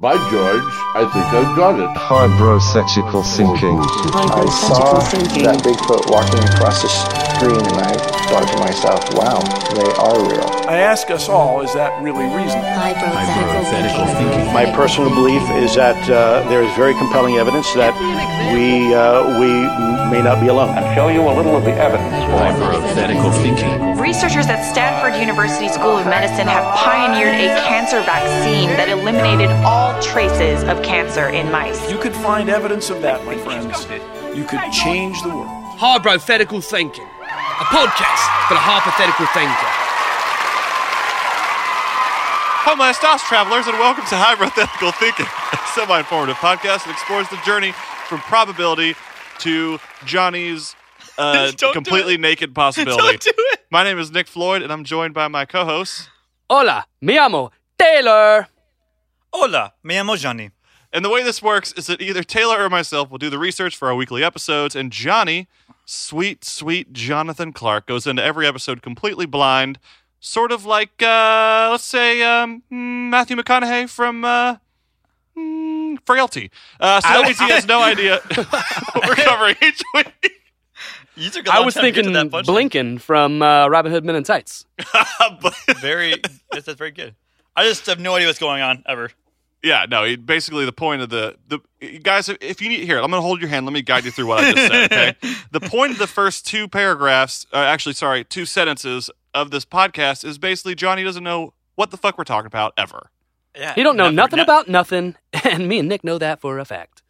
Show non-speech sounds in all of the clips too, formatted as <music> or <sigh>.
By George, I think I've got it. Hybrosexual thinking. I saw that Bigfoot walking across the screen and I thought to myself, wow, they are real. I ask us all, is that really reasonable? Hypothetical thinking. My personal belief is that uh, there is very compelling evidence that we uh, we may not be alone. I'll show you a little of the evidence for it. Hypothetical thinking. Researchers at Stanford University School of Medicine have pioneered a cancer vaccine that eliminated all traces of cancer in mice. You could find evidence of that, my friends. You could change the world. Hypothetical Thinking, a podcast for the hypothetical thinker. Hi, my Stas travelers, and welcome to Hypothetical Thinking, <laughs> a semi-informative podcast that explores the journey from probability to Johnny's uh, <laughs> Don't do completely it. naked possibility. <laughs> Don't do it. My name is Nick Floyd, and I'm joined by my co-host. Hola, mi amo Taylor. Hola, me llamo Johnny. And the way this works is that either Taylor or myself will do the research for our weekly episodes, and Johnny, sweet, sweet Jonathan Clark, goes into every episode completely blind, sort of like, uh, let's say, um, Matthew McConaughey from uh, mm, Frailty. Uh, so that means he has no idea <laughs> <laughs> what we're covering each week. You took a I was time to thinking that. Blinkin from uh, Robin Hood Men in Tights. <laughs> But- Very, that's, that's very good. I just have no idea what's going on ever. yeah, no. He, basically, the point of the the guys, if you need here, I'm going to hold your hand. Let me guide you through what I just said. Okay. <laughs> the point of the first two paragraphs, uh, actually, sorry, two sentences of this podcast is basically Johnny doesn't know what the fuck we're talking about ever. Yeah, He don't know never- nothing ne- about nothing, <laughs> and me and Nick know that for a fact.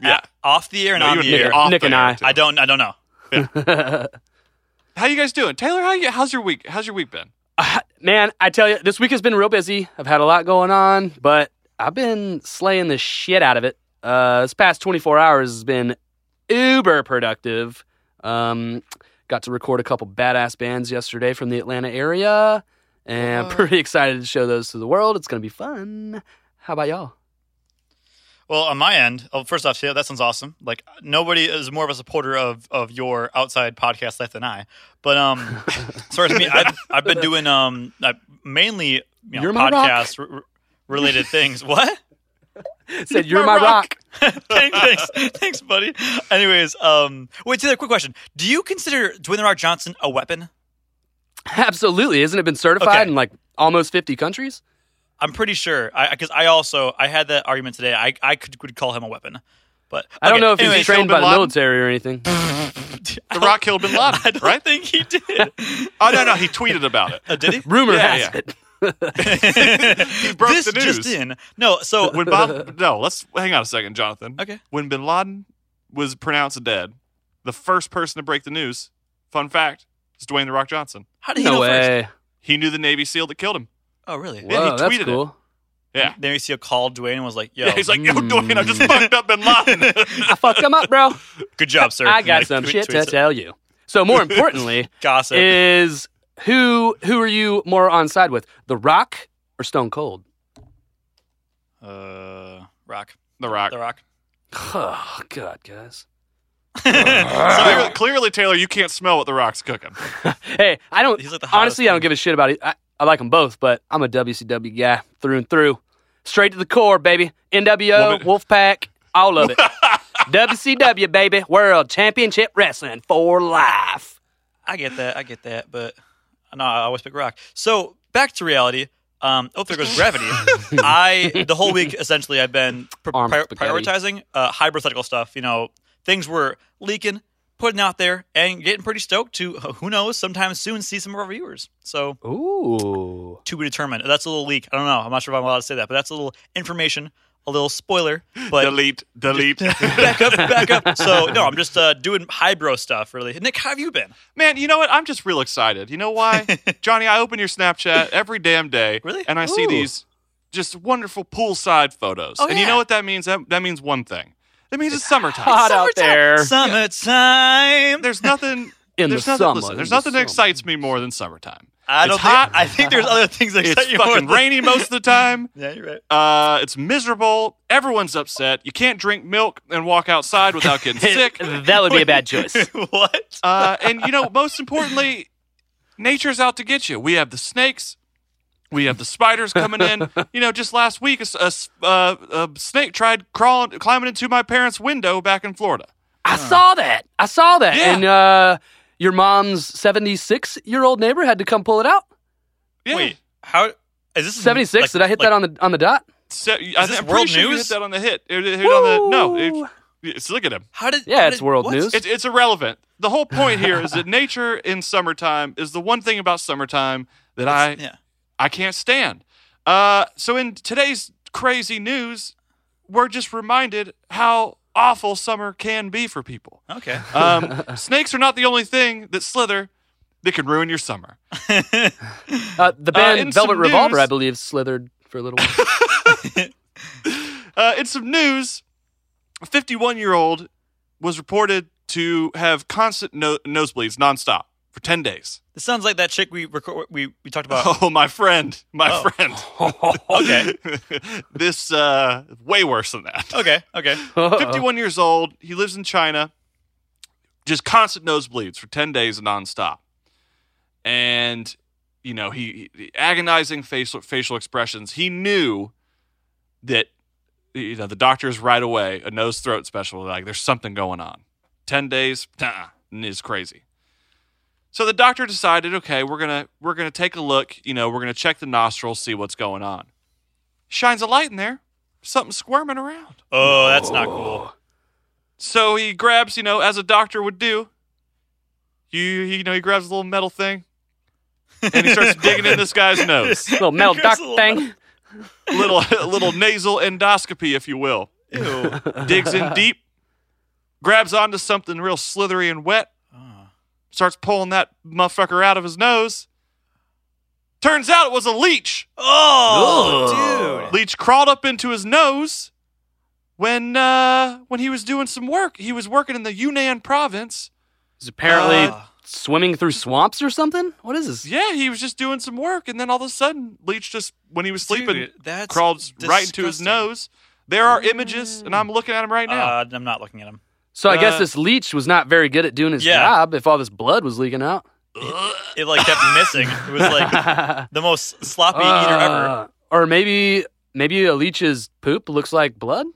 Yeah. off the air and No, on you the would air. off Nick the and air, I. too. I don't. I don't know. <laughs> How you guys doing, Taylor? How you, how's your week? How's your week been? <sighs> Man, I tell you, this week has been real busy. I've had a lot going on, but I've been slaying the shit out of it. Uh, this past 24 hours has been uber productive. Um, got to record a couple badass bands yesterday from the Atlanta area, and I'm pretty <laughs> excited to show those to the world. It's going to be fun. How about y'all? Well, on my end, oh, first off, yeah, that sounds awesome. Like nobody is more of a supporter of of your outside podcast life than I. But um, as far as me, I've, I've been doing um I, mainly you know, You're my rock. podcast r- r- related things. <laughs> What? Said you're my my rock. <laughs> thanks, thanks, thanks, buddy. Anyways, um, wait, Taylor, quick question: Do you consider Dwayne the Rock Johnson a weapon? Absolutely. Hasn't it been certified Okay. in like almost 50 countries? I'm pretty sure, because I, also I had that argument today. I I could, could call him a weapon, but I don't know if anyways, he's trained by the military or anything. <laughs> The Rock killed Bin Laden, I don't right? think he did. Oh no, no, he tweeted about it. Uh, did he? <laughs> Rumor Yeah, has yeah. it. <laughs> He broke this the news. just in. No, so when Bob, no, let's hang on a second, Jonathan. Okay. When Bin Laden was pronounced dead, the first person to break the news, fun fact, is Dwayne the Rock Johnson. how did he No know first? way. He knew the Navy SEAL that killed him. Oh, really? Yeah, Whoa, he that's tweeted it. cool. Yeah. Then you see a call Dwayne and was like, "Yo, Yeah, he's like, yo, Mm. Dwayne, I just fucked up Bin Laden. <laughs> I fucked him up, bro. <laughs> good job, sir." I got Like, some <laughs> shit to it. tell you. So more importantly, Gossip. is who who are you more on side with, The Rock or Stone Cold? uh, Rock. the Rock. The Rock. Oh God, guys. Clearly, clearly, Taylor, you can't smell what The Rock's cooking. Hey, I don't. He's like the hottest honestly, I don't give a shit about it. I, I like them both, but I'm a WCW guy through and through. Straight to the core, baby. NWO, Wolfpack, all of it. <laughs> WCW, baby. World Championship Wrestling for life. I get that. I get that. But no, I always pick Rock. So back to reality. Um, oh, there goes gravity. <laughs> I the whole week essentially I've been pr- pri- prioritizing uh, hypothetical stuff. You know, things were leaking, putting out there, and getting pretty stoked to uh, who knows sometime soon see some of our viewers. So Ooh. to be determined. That's a little leak. I don't know. I'm not sure if I'm allowed to say that, but that's a little information, a little spoiler. But delete, delete. <laughs> back up, back up. So no, I'm just uh, doing highbrow stuff. Really, Nick, how have you been? Man, you know what? I'm just real excited. You know why? <laughs> Johnny, I open your Snapchat every damn day. Really? And I see these just wonderful poolside photos. Oh, and you know what that means? That, that means one thing. That means it's, summertime. hot out there. <laughs> Summertime. There's nothing. <laughs> In the there's nothing, summer, listen, in there's the nothing that summer. excites me more than summertime. I don't it's think, hot. I think there's other things that It's excite you more. It's fucking than- rainy most of the time. <laughs> Yeah, you're right. Uh, it's miserable. Everyone's upset. You can't drink milk and walk outside without getting sick. that would be a bad choice. what? Uh, and you know, most importantly, nature's out to get you. We have the snakes, We have the spiders coming in. You know, just last week, a, s- a s- uh, a snake tried crawling, climbing into my parents' window back in Florida. I saw that. I saw that. Yeah. And uh, your mom's 76 year old neighbor had to come pull it out. Yeah. Wait, how is this 76. like- Did I hit like- that on the on the dot? So, I, this am world pretty sure you hit that on the hit. It, it hit on the no. It, it's, look at him. How did? Yeah, how it's did- world what? news. It's, it's irrelevant. The whole point here is <laughs> that nature in summertime is the one thing about summertime that I Yeah. I can't stand. Uh, so in today's crazy news, we're just reminded how awful summer can be for people. Okay. <laughs> Um, snakes are not the only thing that slither that can ruin your summer. <laughs> Uh, the band in Velvet Revolver, news- I believe, slithered for a little while. <laughs> Uh, in some news, a 51 year old was reported to have constant no- nosebleeds nonstop for 10 days. This sounds like that chick we record, we we talked about. <laughs> Oh, my friend, my Oh. friend. <laughs> Okay. <laughs> this uh, way worse than that. Okay. Okay. 51 years old. He lives in China. Just constant nosebleeds for 10 days nonstop. And, you know, he, he agonizing facial facial expressions. He knew that, you know, the doctors right away, a nose throat special, like there's something going on. 10 days, nah, is crazy. So the doctor decided, okay, we're gonna we're gonna take a look. You know, we're gonna check the nostrils, see what's going on. Shines a light in there. Something squirming around. Oh, that's not cool. So he grabs, you know, as a doctor would do. You, you know, he grabs a little metal thing, and he starts <laughs> digging in this guy's nose. little metal duck little thing. little, <laughs> little nasal endoscopy, if you will. Ew. Digs in deep, grabs onto something real slithery and wet, starts pulling that motherfucker out of his nose. Turns out it was a leech. Oh, dude. Leech crawled up into his nose when uh, when he was doing some work. He was working in the Yunnan province. He's apparently Uh, swimming through swamps or something. What is this? Yeah, he was just doing some work, and then all of a sudden, Leech just when he was sleeping Dude, that's crawled right into his nose. There are images, and I'm looking at him right now. Uh, I'm not looking at him. So I guess Uh, this leech was not very good at doing his Yeah. job if all this blood was leaking out. It like kept missing. It was like <laughs> the most sloppy eater ever. Uh, Or maybe maybe a leech's poop looks like blood.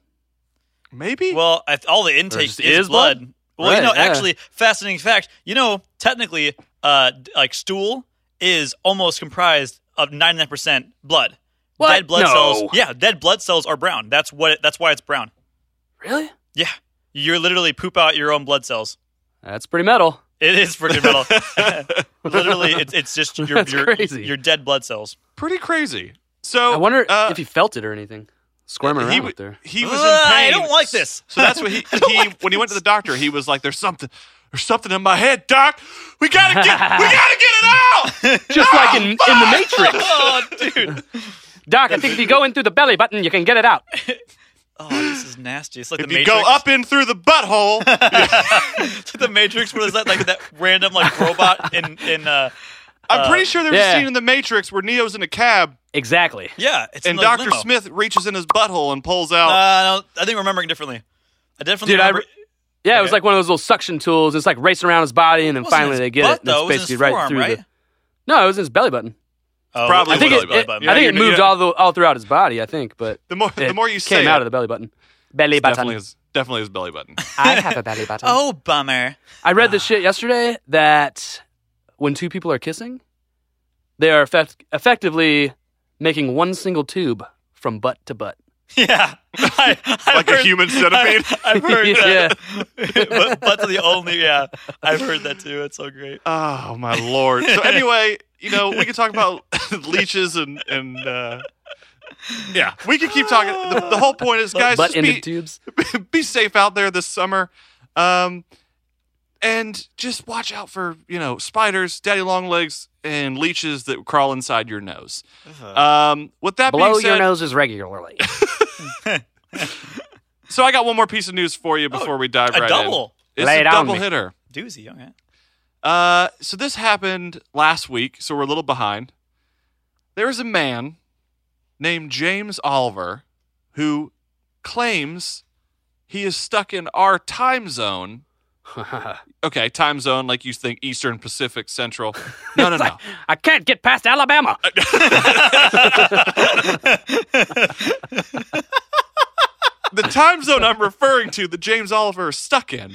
Maybe. Well, I, all the intake just is, is blood. blood? Well, you Right, know, yeah. actually, fascinating fact. You know, technically, uh, d- like stool is almost comprised of 99% blood. What? Dead blood No. cells. Yeah, dead blood cells are brown. That's what. It, that's why it's brown. Really? Yeah, you literally poop out your own blood cells. That's pretty metal. It is pretty metal. <laughs> literally, it's it's just <laughs> your That's your, crazy. your dead blood cells. Pretty crazy. So I wonder uh, if he felt it or anything. Squirming around he, up w- there. he was in pain. I don't like this. So that's what he, <laughs> he when he went to the doctor, he was like, "There's something, there's something in my head, doc. We gotta get, we gotta get it out." Just like in, in the Matrix. Oh, dude. Doc, I think if you go in through the belly button, you can get it out. Oh, this is nasty. It's like If the you Matrix. go up in through the butthole, <laughs> It's like the Matrix. Where there's that like that random like robot in in uh I'm pretty sure there's yeah. a scene in the Matrix where Neo's in a cab Exactly. yeah, it's and Doctor limo. Smith reaches in his butthole and pulls out. Uh, no, I think I'm remembering differently. I definitely Dude, I re- yeah, it was like one of those little suction tools. It's like racing around his body, and then finally his they get butt, it. And though. It it's was in basically his right forearm, through right? the. No, it was in his belly button. Oh, Probably I think it, the belly it- button. I think it you- moved yeah. all the, all throughout his body. I think, but the more it the more you say came it, out of the belly button. Belly button. definitely his definitely his belly button. <laughs> I have a belly button. <laughs> Oh, bummer. I read this shit yesterday that when two people are kissing, they are effect- effectively making one single tube from butt to butt. <laughs> Yeah, I, I've Like a human centipede? I, have heard that. Yeah. that. but, but the only, yeah, I've heard that too. It's so great. Oh my lord! So anyway, you know we can talk about <laughs> leeches and and uh, yeah, we can keep talking. The, the <laughs> whole point is, guys, butt just ended be, tubes. <laughs> be safe out there this summer, um, and just watch out for you know spiders, daddy long legs, and leeches that crawl inside your nose. Um, with that Blow being said, your noses regularly. so I got one more piece of news for you before we dive a right double. in. It's Lay a it on double me. hitter. Doozy. Okay. Uh, so this happened last week, so we're a little behind. There is a man named James Oliver who claims he is stuck in our time zone <laughs> Okay, time zone like you think Eastern, Pacific, Central. No, no, <laughs> no. I can't get past Alabama. <laughs> the time zone I'm referring to that James Oliver is stuck in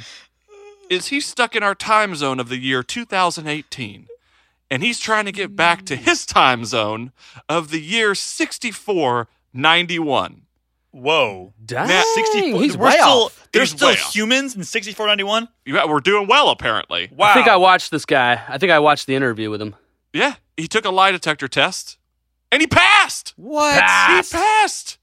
is he's stuck in our time zone of the year 2018. And he's trying to get back to mm. his time zone of the year 6491. Whoa. Dang, Now, 64. he's we're way still, off. There's He's still way off. humans in 6491? Yeah, we're doing well, apparently. Wow. I think I watched this guy. I think I watched the interview with him. Yeah, he took a lie detector test and he passed. What? Passed. He passed.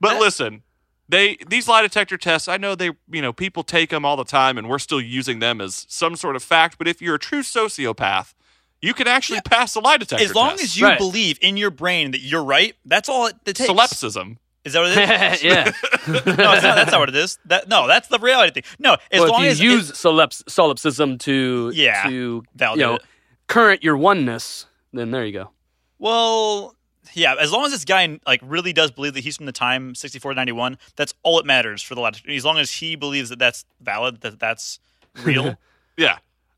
But That- listen, they these lie detector tests, I know they, you know, people take them all the time and we're still using them as some sort of fact, but if you're a true sociopath, you can actually pass a lie detector As long test. as you Right. believe in your brain that you're right, that's all it, it takes. Solipsism. Is that what it is? <laughs> yeah. <laughs> no, it's not, that's not what it is. That no, that's the reality thing. No, as well, long if as you it- use solips- solipsism to Yeah, to validate you know it. current your oneness, then there you go. well, yeah, as long as this guy like really does believe that he's from the time 6491, that's all it matters for the last. As long as he believes that that's valid, that that's real. <laughs> Yeah.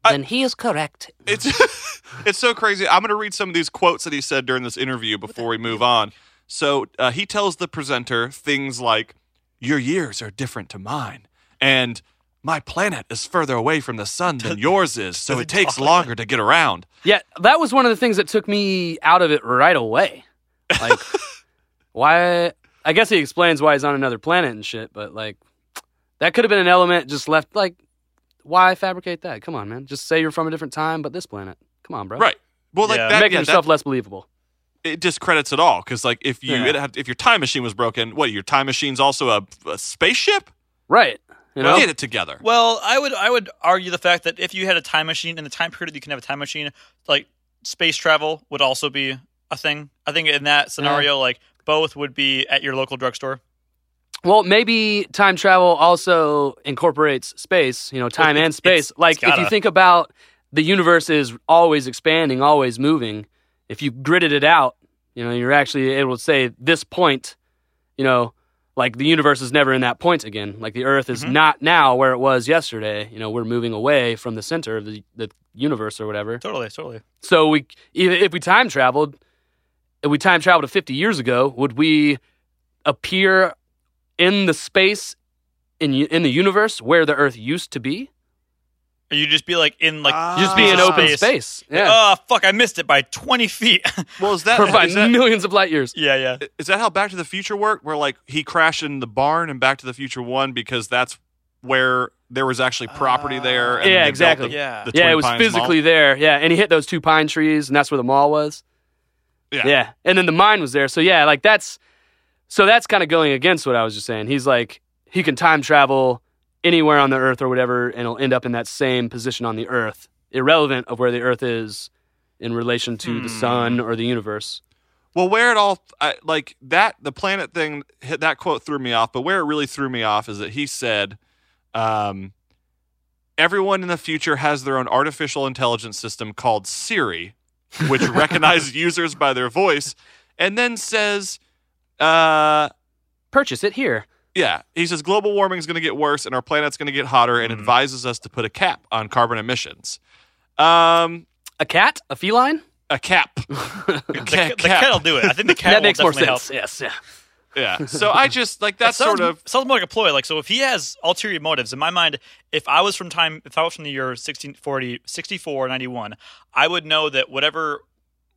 then he is correct. It's <laughs> it's so crazy. I'm going to read some of these quotes that he said during this interview before we move on. So uh, he tells the presenter things like, "Your years are different to mine," and "My planet is further away from the sun than <laughs> yours is, so it takes longer to get around." Yeah, that was one of the things that took me out of it right away. Like, <laughs> why? I guess he explains why he's on another planet and shit, but like, that could have been an element just left. Like, why fabricate that? Come on, man. Just say you're from a different time, but this planet. Come on, bro. Right. Well, like Yeah. that, Making yeah, yourself that, less believable. it discredits it all because, like, if you Yeah. it had, if your time machine was broken, what your time machine's also a, a spaceship? Right. You know? Get it together. well, I would I would argue the fact that if you had a time machine in the time period that you can have a time machine, like space travel would also be a thing. I think in that scenario, like both would be at your local drugstore. Well, maybe time travel also incorporates space, you know, time Well, and space. it's- like, it's if you gotta. think about the universe is always expanding, always moving, if you gridded it out, you know, you're actually able to say this point, you know, like the universe is never in that point again. Like the earth is Mhm. not now where it was yesterday. You know, we're moving away from the center of the, the universe or whatever. Totally, totally. So we, if we time traveled, if we time traveled to 50 years ago, would we appear in the space in in the universe where the Earth used to be? Or you just be like in like Ah. Just be an space. open space. Like, Yeah, oh fuck, I missed it by twenty feet. <laughs> Well, is that, for by is that millions of light years. yeah, yeah. is that how Back to the Future worked? Where like he crashed in the barn in Back to the Future One because that's where there was actually property there. And Yeah, then they built exactly. the- Yeah. the Yeah, it was physically Mall. there. Yeah, and he hit those two pine trees, and that's where the mall was. Yeah. Yeah, and then the mine was there. So yeah, like that's so that's kind of going against what I was just saying. He's like he can time travel anywhere on the earth or whatever, and he'll end up in that same position on the earth, irrelevant of where the earth is in relation to the sun or the universe. Well, where it all I, like that the planet thing hit that quote threw me off, but where it really threw me off is that he said, um, "Everyone in the future has their own artificial intelligence system called Siri, which <laughs> recognizes users by their voice, and then says." Uh, Purchase it here. yeah, he says global warming is going to get worse and our planet's going to get hotter, and Mhm. advises us to put a cap on carbon emissions. Um, A cat, a feline. a cap. <laughs> The, Ca- the cat'll do it. I think the <laughs> cat that will makes more definitely sense. help. Yes, yeah. Yeah. So I just like that's It sounds, sort of sounds more like a ploy. Like so, if he has ulterior motives, in my mind, if I was from time, if I was from the year 1640, 64, 91, I would know that whatever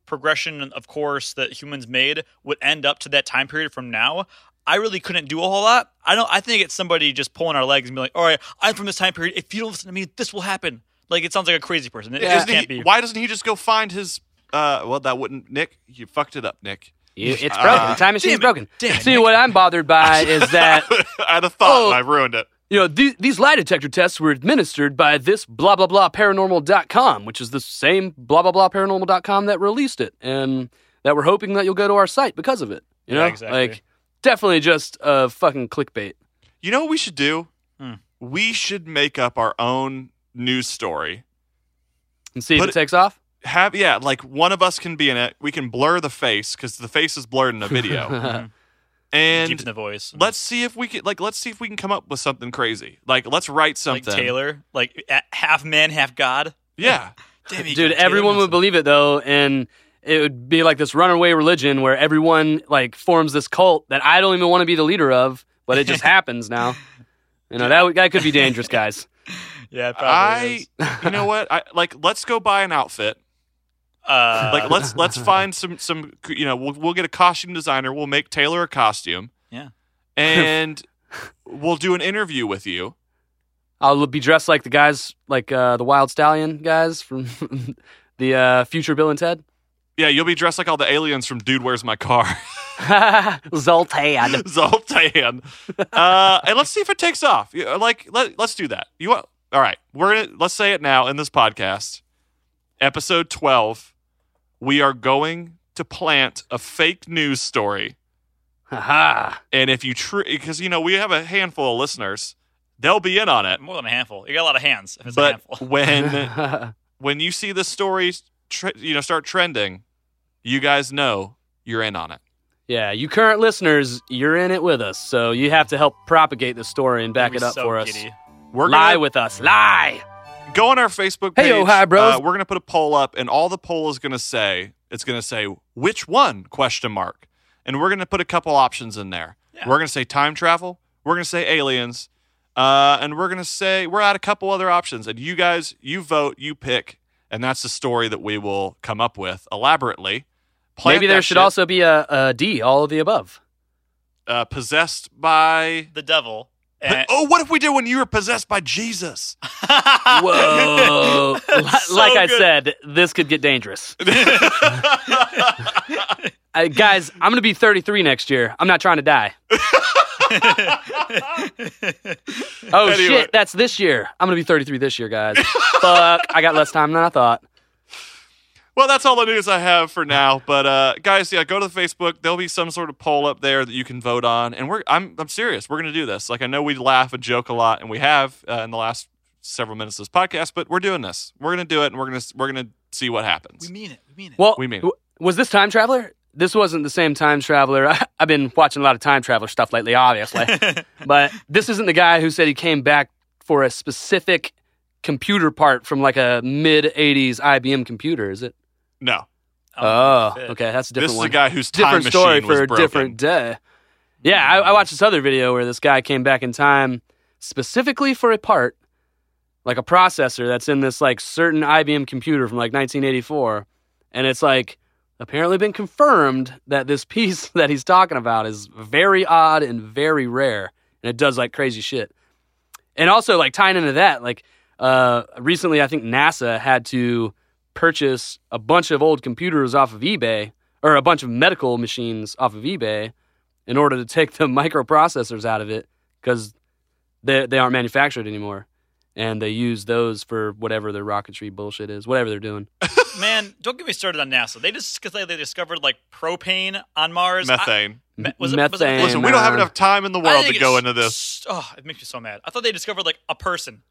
progression of course that humans made would end up to that time period from now. I really couldn't do a whole lot. I don't. I think it's somebody just pulling our legs and be like, "All right, I'm from this time period. If you don't listen to me, this will happen." Like it sounds like a crazy person. It Isn't just can't he- be. Why doesn't he just go find his? Uh, well, that wouldn't. Nick, you fucked it up, Nick. You, <laughs> it's Uh, broken. the time machine's damn it. broken. Damn it, See, Nick. what I'm bothered by is <laughs> that I had a thought, Oh. and I ruined it. you know, th- these lie detector tests were administered by this blah blah blah paranormal.com, which is the same blah blah blah paranormal.com that released it, and that we're hoping that you'll go to our site because of it. You Yeah, know, exactly. like definitely just a fucking clickbait. You know what we should do? Hmm. We should make up our own news story. And see if it it- takes off. Have yeah, like one of us can be in it. We can blur the face because the face is blurred in a video, <laughs> mhm. and deep in the voice. Mm-hmm. let's see if we can like let's see if we can come up with something crazy. Like let's write like something. Taylor, like half man, half God. Yeah. <laughs> Damn, Dude, everyone would believe it though, and it would be like this runaway religion where everyone like forms this cult that I don't even want to be the leader of, but it just <laughs> happens now. You know that that could be dangerous, guys. Yeah, it probably I is. you know what? I like let's go buy an outfit. Uh, Like let's let's <laughs> find some some you know, we'll we'll get a costume designer, we'll make Taylor a costume yeah. and we'll do an interview with you. I'll be dressed like the guys, like uh, the Wild Stallion guys from <laughs> the uh, future Bill and Ted. Yeah, you'll be dressed like all the aliens from Dude, Where's My Car? <laughs> Zoltan. Zoltan. Uh, and let's see if it takes off. Like, let, let's do that. You want? All right. We're gonna let's say it now in this podcast, episode twelve. We are going to plant a fake news story, Haha. and if you tr because you know we have a handful of listeners, they'll be in on it. More than a handful. You got a lot of hands. If it's a But handful. when <laughs> <laughs> when you see the stories, tre- you know, start trending, you guys know you're in on it. yeah, you current listeners, you're in it with us, so you have to help propagate the story and back it up so for us. giddy. We're Lie gonna with us. Lie. Go on our Facebook page. Hey-o, hi, bros. Uh, we're gonna put a poll up, and all the poll is gonna say it's gonna say which one question mark, and we're gonna put a couple options in there. Yeah. We're gonna say time travel. We're gonna say aliens, uh, and we're gonna say we're at a couple other options, and you guys, you vote, you pick, and that's the story that we will come up with elaborately. Plant Maybe there should shit, also be a, a D, all of the above. uh, possessed by. The devil. And- oh, what if we did when you were possessed by Jesus? <laughs> Whoa. <laughs> Li- So like I good. said, this could get dangerous. <laughs> Uh, guys, I'm going to be 33 next year. I'm not trying to die. oh, Anyway. shit. That's this year. I'm going to be 33 this year, guys. Fuck. I got less time than I thought. Well, that's all the news I have for now. But uh, guys, yeah, go to the Facebook. There'll be some sort of poll up there that you can vote on. And we're I'm I'm serious. We're gonna do this. Like I know we laugh and joke a lot, and we have uh, in the last several minutes of this podcast. But we're doing this. We're gonna do it, and we're gonna we're gonna see what happens. we mean it. We mean it. Well, We mean- w- was this Time Traveler? This wasn't the same Time Traveler. I, <laughs> I've been watching a lot of Time Traveler stuff lately, obviously. <laughs> but this isn't the guy who said he came back for a specific computer part from like a mid 80s IBM computer, is it? No, Oh, okay. That's a different. this different is one. a guy whose time different machine story was for a broken. different day. Yeah, I, I watched this other video where this guy came back in time specifically for a part, like a processor that's in this like certain IBM computer from like 1984, and it's like apparently been confirmed that this <laughs> piece that he's talking about is very odd and very rare, and it does like crazy shit. And also like tying into that, like uh, recently I think NASA had to purchase a bunch of old computers off of eBay or a bunch of medical machines off of eBay in order to take the <laughs> microprocessors out of it because they they aren't manufactured anymore, and they use those for whatever their rocketry bullshit is, whatever they're doing. <laughs> Man, don't get me started on NASA. They just because they discovered like propane on Mars. I- Methane. me- was it, was it- Methane. Listen, we don't have enough time in the world to go into this. Oh, it makes me so mad. I thought they discovered like a person.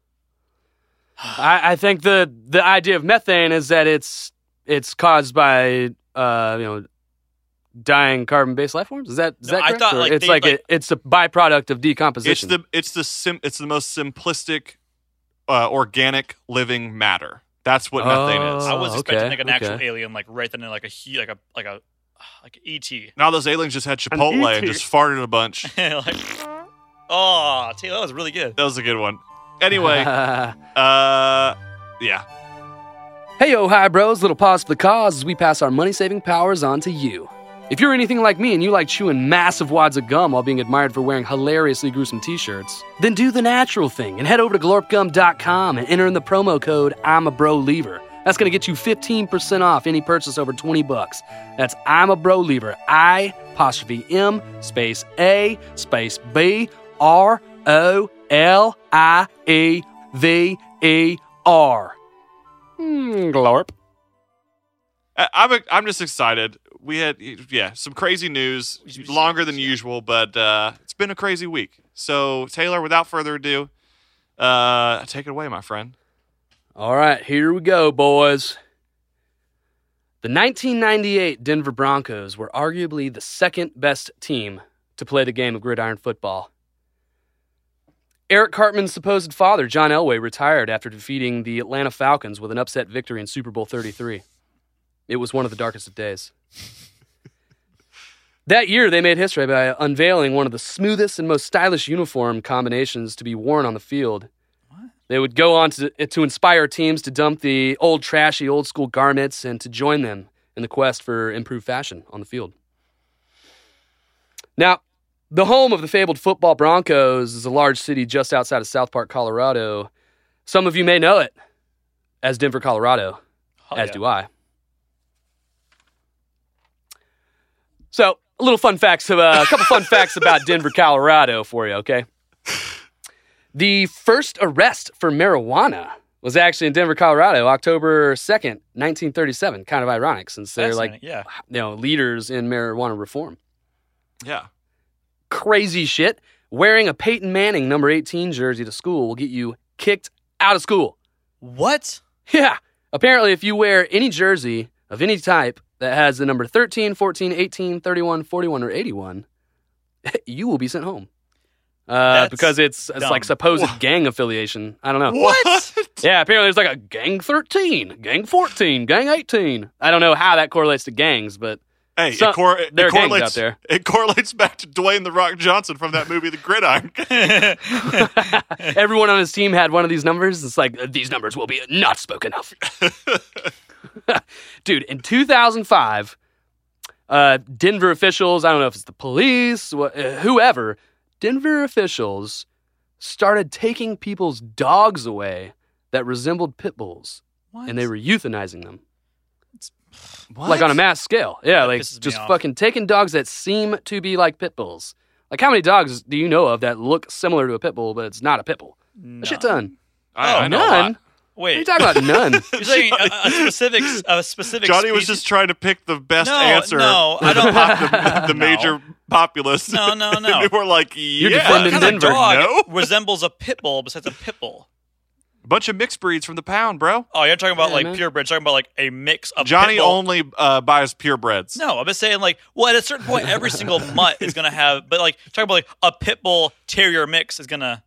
I, I think the the idea of methane is that it's it's caused by uh, you know dying carbon based life forms. Is that is No, that I correct? thought, like, it's they, like, like- a, it's a byproduct of decomposition. It's decomposition. the it's the sim it's the most simplistic uh, organic living matter. That's what methane is. I was Oh, expecting okay, like an actual alien, like right then, like a he, like a like a like E a ET. Now those aliens just had Chipotle and just farted a bunch. <laughs> like, oh, Taylor, that was really good. That was a good one. Anyway, <laughs> uh, yeah. Hey, yo, hi, bros. Little pause for the cause as we pass our money saving powers on to you. If you're anything like me and you like chewing massive wads of gum while being admired for wearing hilariously gruesome t shirts, then do the natural thing and head over to glorpgum.com and enter in the promo code I'm a Broliever. That's going to get you 15% off any purchase over 20 bucks. That's I'm a Broliever. I apostrophe M space A space B R O L I E V E R. Hmm, glorp. I- I'm I'm just excited. We had yeah some crazy news, longer than usual, but uh, it's been a crazy week. So Taylor, without further ado, uh, take it away, my friend. All right, here we go, boys. The 1998 Denver Broncos were arguably the second best team to play the game of gridiron football. Eric Cartman's supposed father, John Elway, retired after defeating the Atlanta Falcons with an upset victory in Super Bowl 33. It was one of the darkest of days. <laughs> That year, they made history by unveiling one of the smoothest and most stylish uniform combinations to be worn on the field. They would go on to, to inspire teams to dump the old, trashy, old school garments and to join them in the quest for improved fashion on the field. Now, the home of the fabled football Broncos is a large city just outside of South Park, Colorado. Some of you may know it as Denver, Colorado, Oh, as yeah. do I. So, a little fun facts, of, uh, a couple fun facts <laughs> about Denver, Colorado for you, okay? The first arrest for marijuana was actually in Denver, Colorado, October 2nd, 1937. Kind of ironic since they're like, yeah. you know, leaders in marijuana reform. Yeah. Crazy shit. Wearing a Peyton Manning number 18 jersey to school will get you kicked out of school. What? Yeah. Apparently, if you wear any jersey of any type that has the number 13, 14, 18, 31, 41, or 81, <laughs> you will be sent home. Uh, because it's it's dumb. like supposed gang affiliation. I don't know. What? <laughs> Yeah, apparently there's like a gang 13, gang 14, gang 18. I don't know how that correlates to gangs, but Hey, So- it, cor- it there are correlates out there. It correlates back to Dwayne the Rock Johnson from that movie, The Gridiron. <laughs> <laughs> everyone on his team had one of these numbers. It's like these numbers will be not spoken of. <laughs> Dude, in 2005, uh, Denver officials, I don't know if it's the police, wha- uh, whoever, Denver officials started taking people's dogs away that resembled pit bulls, What? and they were euthanizing them. What? Like on a mass scale. Yeah, That like just off. fucking taking dogs that seem to be like pit bulls. Like how many dogs do you know of that look similar to a pit bull, but it's not a pit bull? A shit ton. I, I know none. Wait, What are you talking about? <laughs> None. you're saying a, a <laughs> specific, a specific. Johnny was just trying to pick the best No, answer. no, <laughs> I don't- the, pop- the No. major populace. No, no, no. and we're like, yeah, defending What kind Denver. dog No, resembles a pit bull besides a pit bull? A bunch of mixed breeds from the pound, bro. Oh, you're talking about Yeah, like man. purebred. You're talking about like a mix of Johnny pit bull. only uh, buys purebreds. No, I'm just saying like, well, at a certain point, every <laughs> single mutt is gonna have, but like talking about like a pit bull terrier mix is gonna.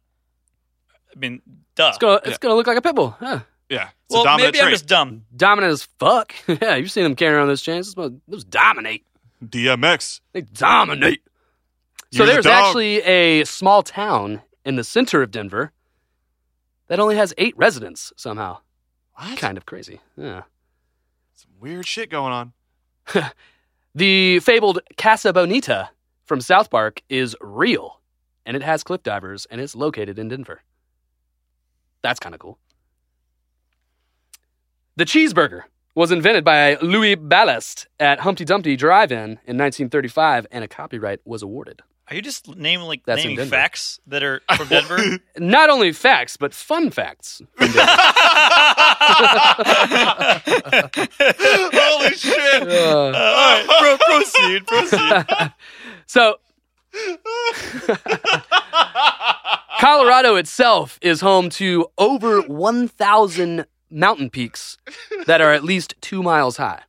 I mean, duh. It's gonna, it's gonna look like a pit bull. Yeah. Yeah, it's well, a dominant maybe I'm trait. just dumb. Dominant as fuck. <laughs> yeah, you've seen them carrying around those chains. Those, those dominate. DMX. They dominate. So You're the there's dog. actually a small town in the center of Denver that only has eight residents somehow. What? Kind of crazy. Yeah. Some weird shit going on. <laughs> The fabled Casa Bonita from South Park is real, and it has cliff divers, and it's located in Denver. That's kind of cool. The cheeseburger was invented by Louis Ballast at Humpty Dumpty Drive-In in 1935, and a copyright was awarded. Are you just naming like That's naming facts that are from Denver? <laughs> Not only facts, but fun facts. from <laughs> Holy shit! Uh, All right, pro- proceed, proceed. <laughs> so, Colorado itself is home to over 1,000 mountain peaks that are at least two miles high.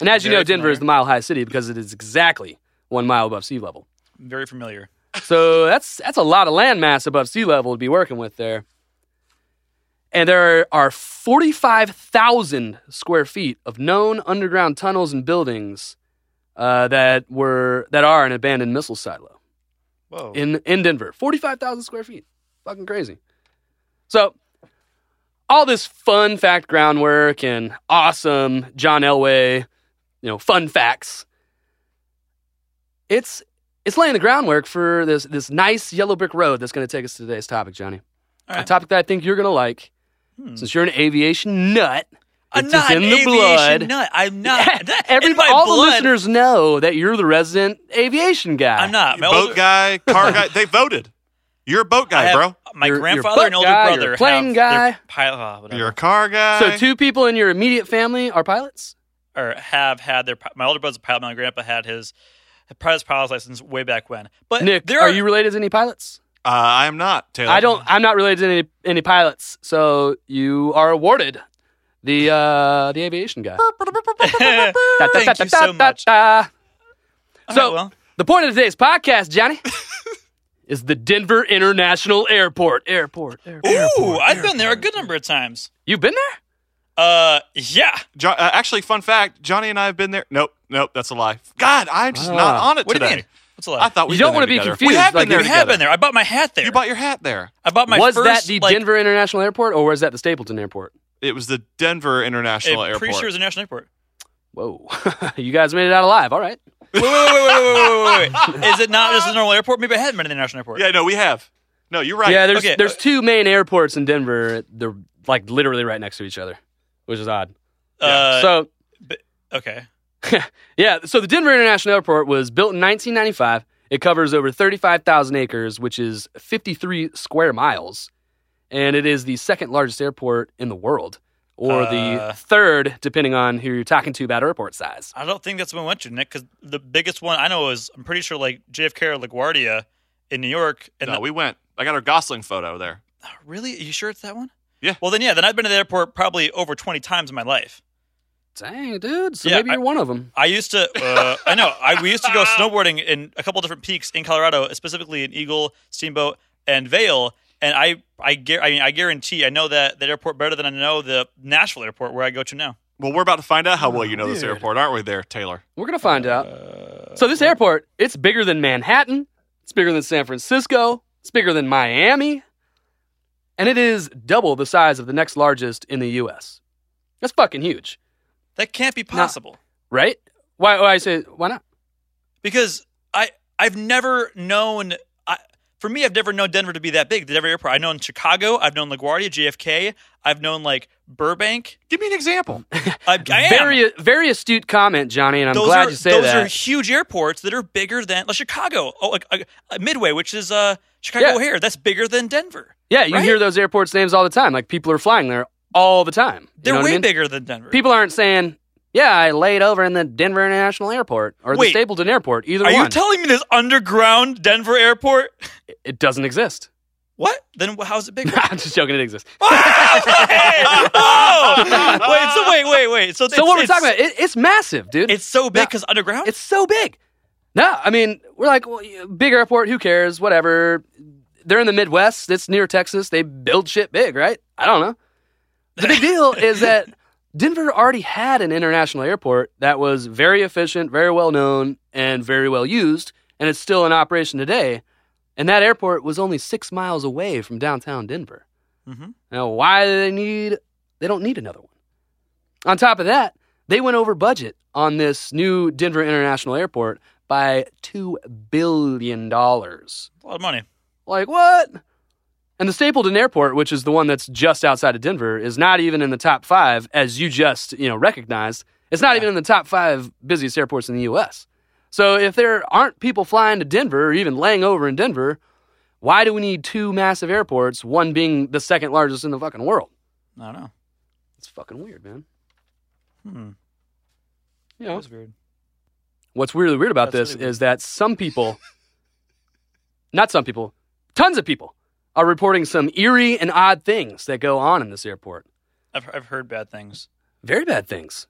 And as you Very know, Denver is the mile high city because it is exactly one mile above sea level. Very familiar. So that's that's a lot of landmass above sea level to be working with there. And there are 45,000 square feet of known underground tunnels and buildings uh, that were that are an abandoned missile silo Whoa. in in Denver. 45,000 square feet. Fucking crazy. So all this fun fact groundwork and awesome John Elway, you know, fun facts. It's it's laying the groundwork for this this nice yellow brick road that's going to take us to today's topic, Johnny. All A topic that I think you're going to like, since you're an aviation nut. I'm it's not in an the aviation blood. nut. I'm <laughs> not. that- Every, in my all the listeners know that you're the resident aviation guy. I'm not. My boat older- guy, car guy. They voted. You're a boat guy, have- bro. My You're- you're grandfather and older guy, brother you're a plane have guy. pilot. Uh, whatever. You're a car guy. So two people in your immediate family are pilots. or have had their. My older brother's a pilot. My grandpa had his private pilot's license way back when. But Nick, there are you related to any pilots? Uh, I am not Taylor. I don't. I'm not related to any any pilots. So you are awarded the uh, the aviation guy. <laughs> Thank you so much. So well, The point of today's podcast, Johnny, <laughs> is the Denver International Airport. Airport. airport. Ooh, I've been there a good number of times. You've been there? Uh, yeah. Jo- uh, actually, fun fact: Johnny and I have been there. Nope, nope, that's a lie. God, I'm just not Ah. on it What do today. you mean? What's a lie? I thought we You don't wanna be confused, We have like, been there. you We have together. been there. I bought my hat there. You bought your hat there. I bought my was first. that the like, Denver International Airport or was that the Stapleton Airport? It was the Denver International I'm Airport. pretty sure it was a national airport. Whoa. <laughs> you guys made it out alive. All right. Wait, wait, wait, wait, wait, wait, wait, wait, wait. Is it not just a normal airport? Maybe I hadn't been in the national airport. yeah, no, we have. No, you're right. Yeah, there's Okay, there's two main airports in Denver. They're like literally right next to each other, which is odd. Uh, so okay. <laughs> yeah, so the Denver International Airport was built in 1995. It covers over 35,000 acres, which is 53 square miles, and it is the second largest airport in the world, or Uh. the third, depending on who you're talking to about airport size. I don't think that's what we went to, Nick, because the biggest one I know is I'm pretty sure like JFK or LaGuardia in New York. And no, the- we went. I got our Gosling photo there. really, are you sure it's that one? Yeah. Well, then yeah, then I've been to the airport probably over 20 times in my life. Dang, dude. So Yeah, maybe you're one of them. I used to. Uh, I know. I we used to go <laughs> snowboarding in a couple different peaks in Colorado, specifically in Eagle, Steamboat, and Vail. And I, I, I mean, I guarantee I know that that airport better than I know the Nashville airport where I go to now. Well, we're about to find out how well you know this weird. airport, aren't we? There, Taylor. We're gonna find out. So this airport, it's bigger than Manhattan. It's bigger than San Francisco. It's bigger than Miami, and it is double the size of the next largest in the U.S. That's fucking huge, That can't be possible right? Why? Why I say why not? because I, I've never known. I, for me, I've never known Denver to be that big. The Denver airport. I've known Chicago. I've known LaGuardia, JFK. I've known like Burbank. Give me an example. <laughs> I, I am. Very, very astute comment, Johnny, and I'm those glad are, you say those that. Those are huge airports that are bigger than like Chicago. Oh, like, uh, Midway, which is uh, Chicago Yeah. O'Hare. That's bigger than Denver. Yeah, you right? hear those airports names all the time. Like people are flying there all the time. They're way I mean? bigger than Denver. People aren't saying, "Yeah, I laid over in the Denver International Airport or the Stapleton Airport." Either Are one. you telling me this underground Denver airport? it doesn't exist. What? Then how's it bigger? <laughs> I'm just joking. It exists. oh! <laughs> Wait, so wait, wait, wait. So, So what we're talking about? It, it's massive, dude. It's so big because underground. It's so big. No, I mean, we're like, well, big airport, who cares? Whatever. They're in the Midwest. It's near Texas. They build shit big, right? I don't know. The big deal is <laughs> that Denver already had an international airport that was very efficient, very well known, and very well used, and it's still in operation today. And that airport was only six miles away from downtown Denver. Mhm. Now, why do they need? They don't need another one. On top of that, they went over budget on this new Denver International Airport by two billion dollars. a lot of money. Like what? And the Stapleton Airport, which is the one that's just outside of Denver, is not even in the top five, as you just you know recognized. It's not even in the top five busiest airports in the U.S. So if there aren't people flying to Denver or even laying over in Denver, why do we need two massive airports? One being the second largest in the fucking world. I don't know. It's fucking weird, man. Hmm. You know, That's weird. What's really weird about That's this really weird. is that some people, not some people, tons of people are reporting some eerie and odd things that go on in this airport. I've I've heard bad things. Very bad things.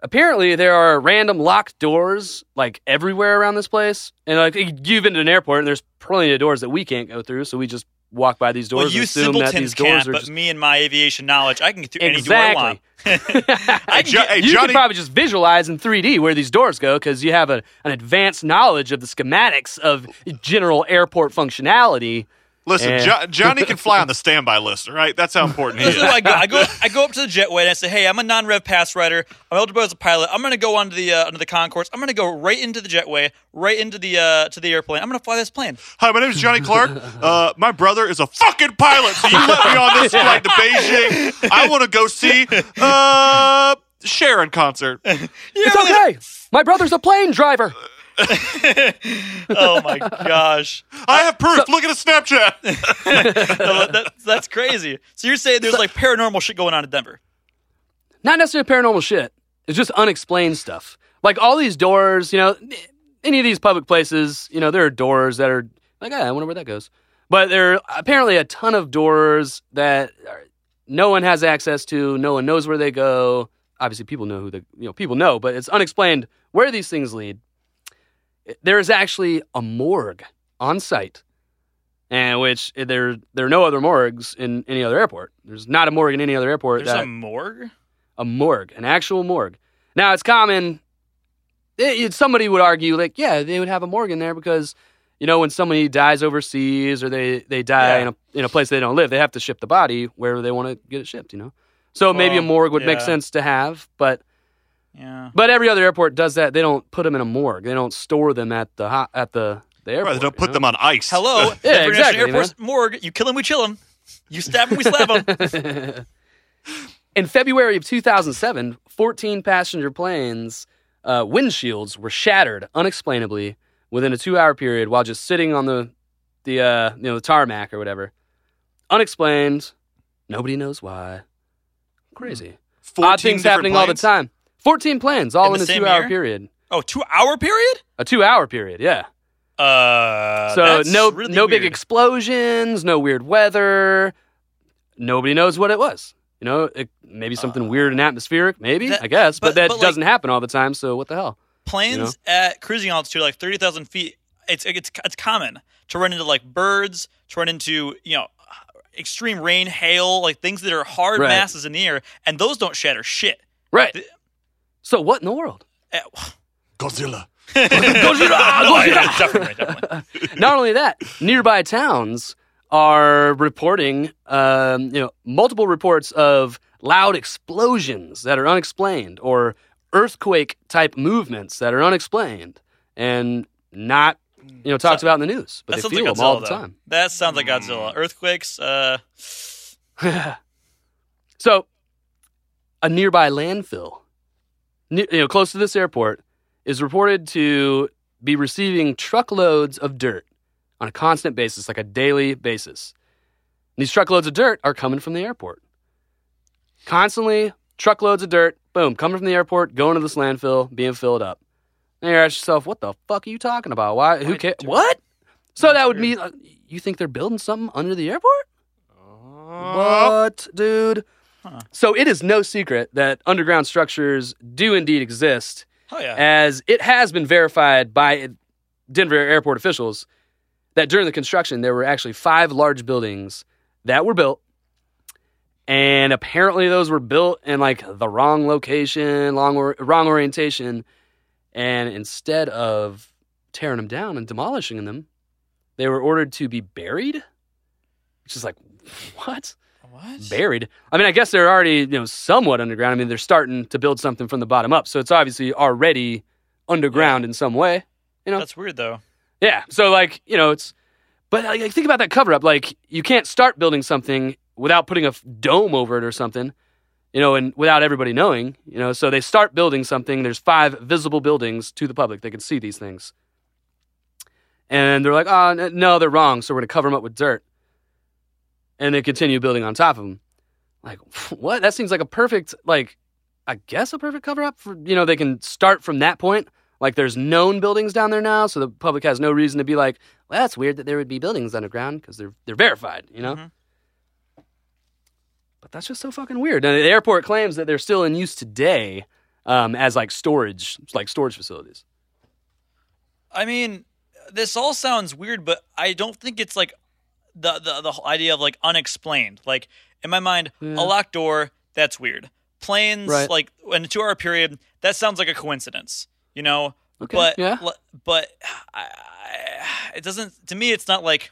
Apparently, there are random locked doors like everywhere around this place. And like you've been to an airport, and there's plenty of doors that we can't go through, so we just walk by these doors Well, you assume that simpletons these doors can't, are but just me and my aviation knowledge, I can get through any door I want. <laughs> I can get- hey, you Johnny- can probably just visualize in 3D where these doors go because you have a, an advanced knowledge of the schematics of general airport functionality. Listen, jo- Johnny can fly on the <laughs> standby list, all right? That's how important he is. is I go. I go. I go up to the jetway and I say, "Hey, I'm a non-rev pass rider. I'm eligible as a pilot. I'm going to go onto the uh, onto the concourse. I'm going to go right into the jetway, right into the uh, to the airplane. I'm going to fly this plane. Hi, my name is Johnny Clark. <laughs> Uh, my brother is a fucking pilot, so you let me on this flight to Beijing. I want to go see uh, Sheeran concert. <laughs> It's okay. My brother's a plane driver. <laughs> Oh my gosh, I have proof. Look at a Snapchat. <laughs> No, that, that's crazy. So you're saying there's like paranormal shit going on in Denver? Not necessarily paranormal shit. It's just unexplained stuff. Like all these doors, you know, any of these public places, you know, there are doors that are like, I wonder where that goes. But there are apparently a ton of doors that are, no one has access to. No one knows where they go. Obviously, people know who the you know people know, but it's unexplained where these things lead. There is actually a morgue on site, and which eh, there there are no other morgues in any other airport. There's not a morgue in any other airport. There's that, a morgue. a morgue, an actual morgue. Now it's common. Eh, it, it- somebody would argue, like, yeah, they would have a morgue in there because, you know, when somebody dies overseas or they they die Yeah. in a in a place they don't live, they have to ship the body wherever they want to get it shipped. You know, so maybe a morgue would make sense to have, but Yeah. but every other airport does that. They don't put them in a morgue. They don't store them at the ho- at the the airport. Right, they don't you put know? them on ice. Hello. <laughs> Yeah, International exactly, Airport's morgue. You kill them, we chill them. You stab them, we slap them. <laughs> In February of 2007, 14 passenger planes' uh, windshields were shattered unexplainably within a two-hour period while just sitting on the the uh, you know the tarmac or whatever. Unexplained. Nobody knows why. Crazy. Odd things different happening all the time. 14 planes, all In in, a two-hour period. Oh, two hour period? A two-hour period, yeah. Uh, so no really no big explosions, no weird weather. Nobody knows what it was. You know, it, maybe something weird and atmospheric, maybe, Uh, that- I guess, but, but- that but, doesn't happen all the time, so what the hell? planes you know? at cruising altitude like 30,000 feet it's, it's it's common to run into like birds to run into you know extreme rain hail like things that are hard Right. masses in the air and those don't shatter shit Right. The- So what in the world? Eh, <sighs> Godzilla. <laughs> oh, <laughs> yeah, definitely definitely <laughs> Not only that, nearby towns are reporting, um, you know, multiple reports of loud explosions that are unexplained or earthquake type movements that are unexplained and not, you know, talked So- about in the news. But that they sounds feel like them all the though. time. that sounds like Godzilla earthquakes uh so, a nearby landfill, ne- you know, close to this airport, is reported to be receiving truckloads of dirt on a constant basis, like a daily basis. And these truckloads of dirt are coming from the airport. Constantly, truckloads of dirt, boom, coming from the airport, going to this landfill, being filled up. And you ask yourself, what the fuck are you talking about? Why? Who cares? What? So that would mean uh, you think they're building something under the airport? Oh. What, dude? Huh. So it is no secret that underground structures do indeed exist, oh yeah as it has been verified by Denver airport officials that during the construction there were actually five large buildings that were built, and apparently those were built in like the wrong location, long or, wrong orientation, and instead of tearing them down and demolishing them, they were ordered to be buried, which is like <laughs> what? What buried. I mean, I guess they're already you know somewhat underground. I mean, they're starting to build something from the bottom up, so it's obviously already underground in some way. You know, that's weird though yeah. So like you know, it's but like, think about that cover up. Like you can't start building something without putting a f- dome over it or something. You know, and without everybody knowing. You know, so they start building something. There's five visible buildings to the public. They can see these things. And they're like, oh, n- no, they're wrong. So we're going to cover them up with dirt. And they continue building on top of them. Like, <laughs> what? That seems like a perfect, like, I guess a perfect cover up for, you know, they can start from that point. Like, there's known buildings down there now. So the public has no reason to be like, well, that's weird that there would be buildings underground because they're, they're verified, you know? Mhm. But that's just so fucking weird. And the airport claims that they're still in use today um, as like storage, like storage facilities. I mean, this all sounds weird, but I don't think it's like the the the whole idea of like unexplained. Like in my mind, Yeah. a locked door that's weird. Planes Right. like in a two hour period that sounds like a coincidence. You know, Okay, but yeah. l- but <sighs> I, I, it doesn't. To me, it's not like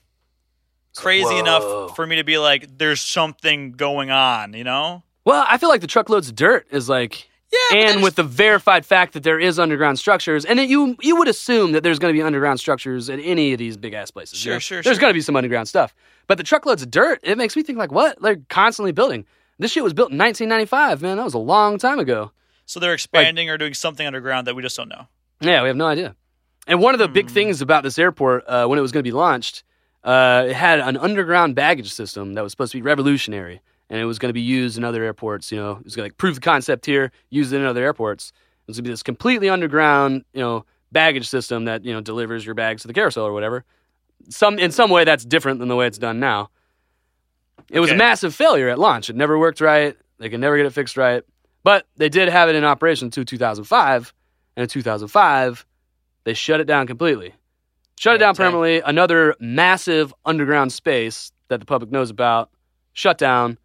crazy Whoa. enough for me to be like, there's something going on. You know? Well, I feel like the truckloads of dirt is like, Yeah. and with the verified fact that there is underground structures, and that you you would assume that there's going to be underground structures at any of these big ass places. you Sure, know? sure, There's sure. going to be some underground stuff, but the truckloads of dirt, it makes me think like, what? They're constantly building. This shit was built in 1995, man. That was a long time ago. so they're expanding or doing something underground that we just don't know. Yeah, we have no idea. And one of the big Hmm. things about this airport uh, when it was going to be launched, uh, it had an underground baggage system that was supposed to be revolutionary, and it was going to be used in other airports. You know, it was going to like, prove the concept here, use it in other airports. It was going to be this completely underground, you know, baggage system that you know delivers your bags to the carousel or whatever. Some in some way that's different than the way it's done now. It was a massive failure at launch. It never worked right. They could never get it fixed right. But they did have it in operation until 2005, and in 2005, they shut it down completely. Shut it down permanently. Another massive underground space that the public knows about. Shut down.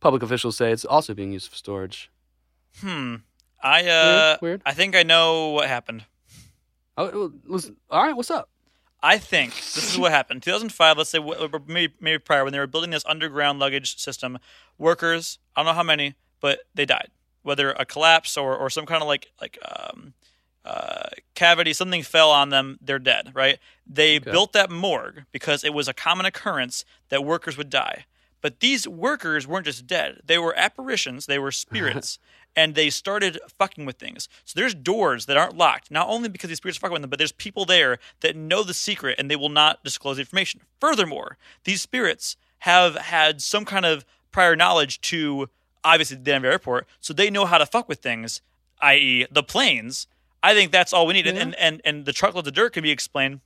Public officials say it's also being used for storage. Hmm. I uh, Weird, weird. I think I know what happened. Oh, well, listen, all right, what's up? I think this is what happened. 2005, let's say maybe maybe prior, when they were building this underground luggage system, workers, I don't know how many, but they died. Whether a collapse or, or some kind of like like um, uh, cavity, something fell on them, they're dead. Right? They built that morgue because it was a common occurrence that workers would die. But these workers weren't just dead; they were apparitions. They were spirits. <laughs> And they started fucking with things. So there's doors that aren't locked, not only because these spirits are fucking with them, but there's people there that know the secret and they will not disclose the information. Furthermore, these spirits have had some kind of prior knowledge to obviously the Denver airport, so they know how to fuck with things, i.e., the planes. I think that's all we need. And, and and the truckloads of dirt can be explained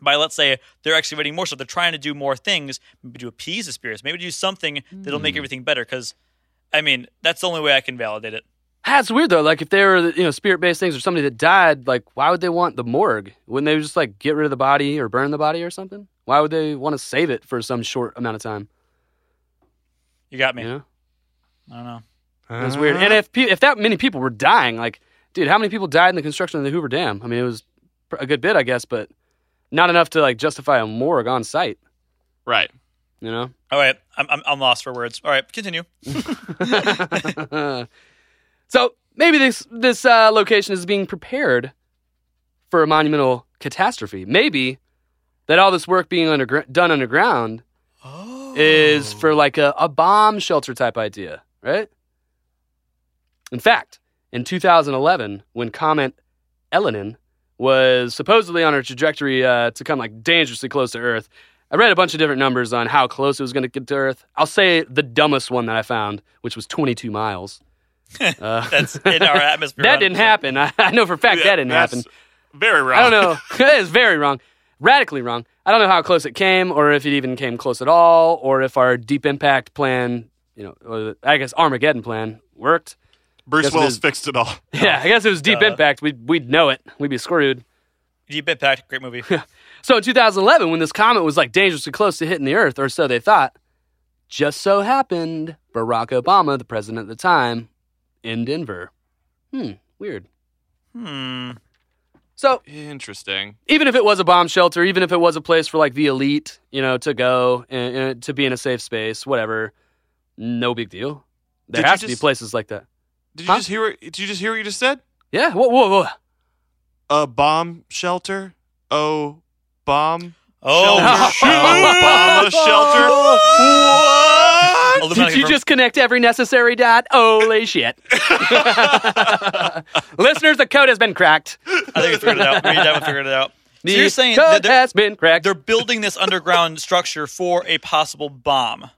by let's say they're excavating more so They're trying to do more things, maybe to appease the spirits, maybe do something that'll make hmm. everything better. Because, I mean, that's the only way I can validate it. That's weird though. Like if they were, you know, spirit based things or somebody that died, like why would they want the morgue? Wouldn't they just like get rid of the body or burn the body or something? Why would they want to save it for some short amount of time? You got me. Know, I don't know. that's weird. And if pe- if that many people were dying, like, dude, how many people died in the construction of the Hoover Dam? I mean, it was a good bit, I guess, but not enough to like justify a morgue on site. Right. You know. All right, I'm, I'm, I'm lost for words. All right, continue. <laughs> <laughs> so maybe this this uh, location is being prepared for a monumental catastrophe. Maybe that all this work being undergr- done underground is for like a, a bomb shelter type idea, right? In fact, in 2011, when Comet Elenin was supposedly on a trajectory uh, to come like dangerously close to Earth, I read a bunch of different numbers on how close it was going to get to Earth. I'll say the dumbest one that I found, which was 22 miles. <laughs> Uh, That's <laughs> in our atmosphere. that didn't happen. I, <laughs> I know for a fact that didn't happen. Very wrong. I don't know. it is very wrong. Radically wrong. I don't know how close it came, or if it even came close at all, or if our deep impact plan, you know, or I guess Armageddon plan worked. Bruce Guess Willis is- fixed it all. <laughs> Yeah, I guess it was deep Duh. impact. We'd we'd know it. We'd be screwed. Deep Impact, great movie. <laughs> So in 2011, when this comet was like dangerously close to hitting the Earth, or so they thought, just so happened Barack Obama, the president at the time, in Denver. Hmm, weird. hmm. So Interesting. even if it was a bomb shelter, even if it was a place for like the elite, you know, to go and, and to be in a safe space, whatever, no big deal. There Did has to be places like that. Did Huh? you just hear? What, did you just hear what you just said? Yeah. Whoa, whoa, whoa. A bomb shelter. Oh, bomb. Oh, shelter. Obama <laughs> shelter. <laughs> What? Did you confirmed. just connect every necessary dot? Holy shit. <laughs> Listeners, the code has been cracked. I think I figured it out. Me and Devin figured it out. So you're saying code that they're, has been cracked. they're building this underground structure for a possible bomb.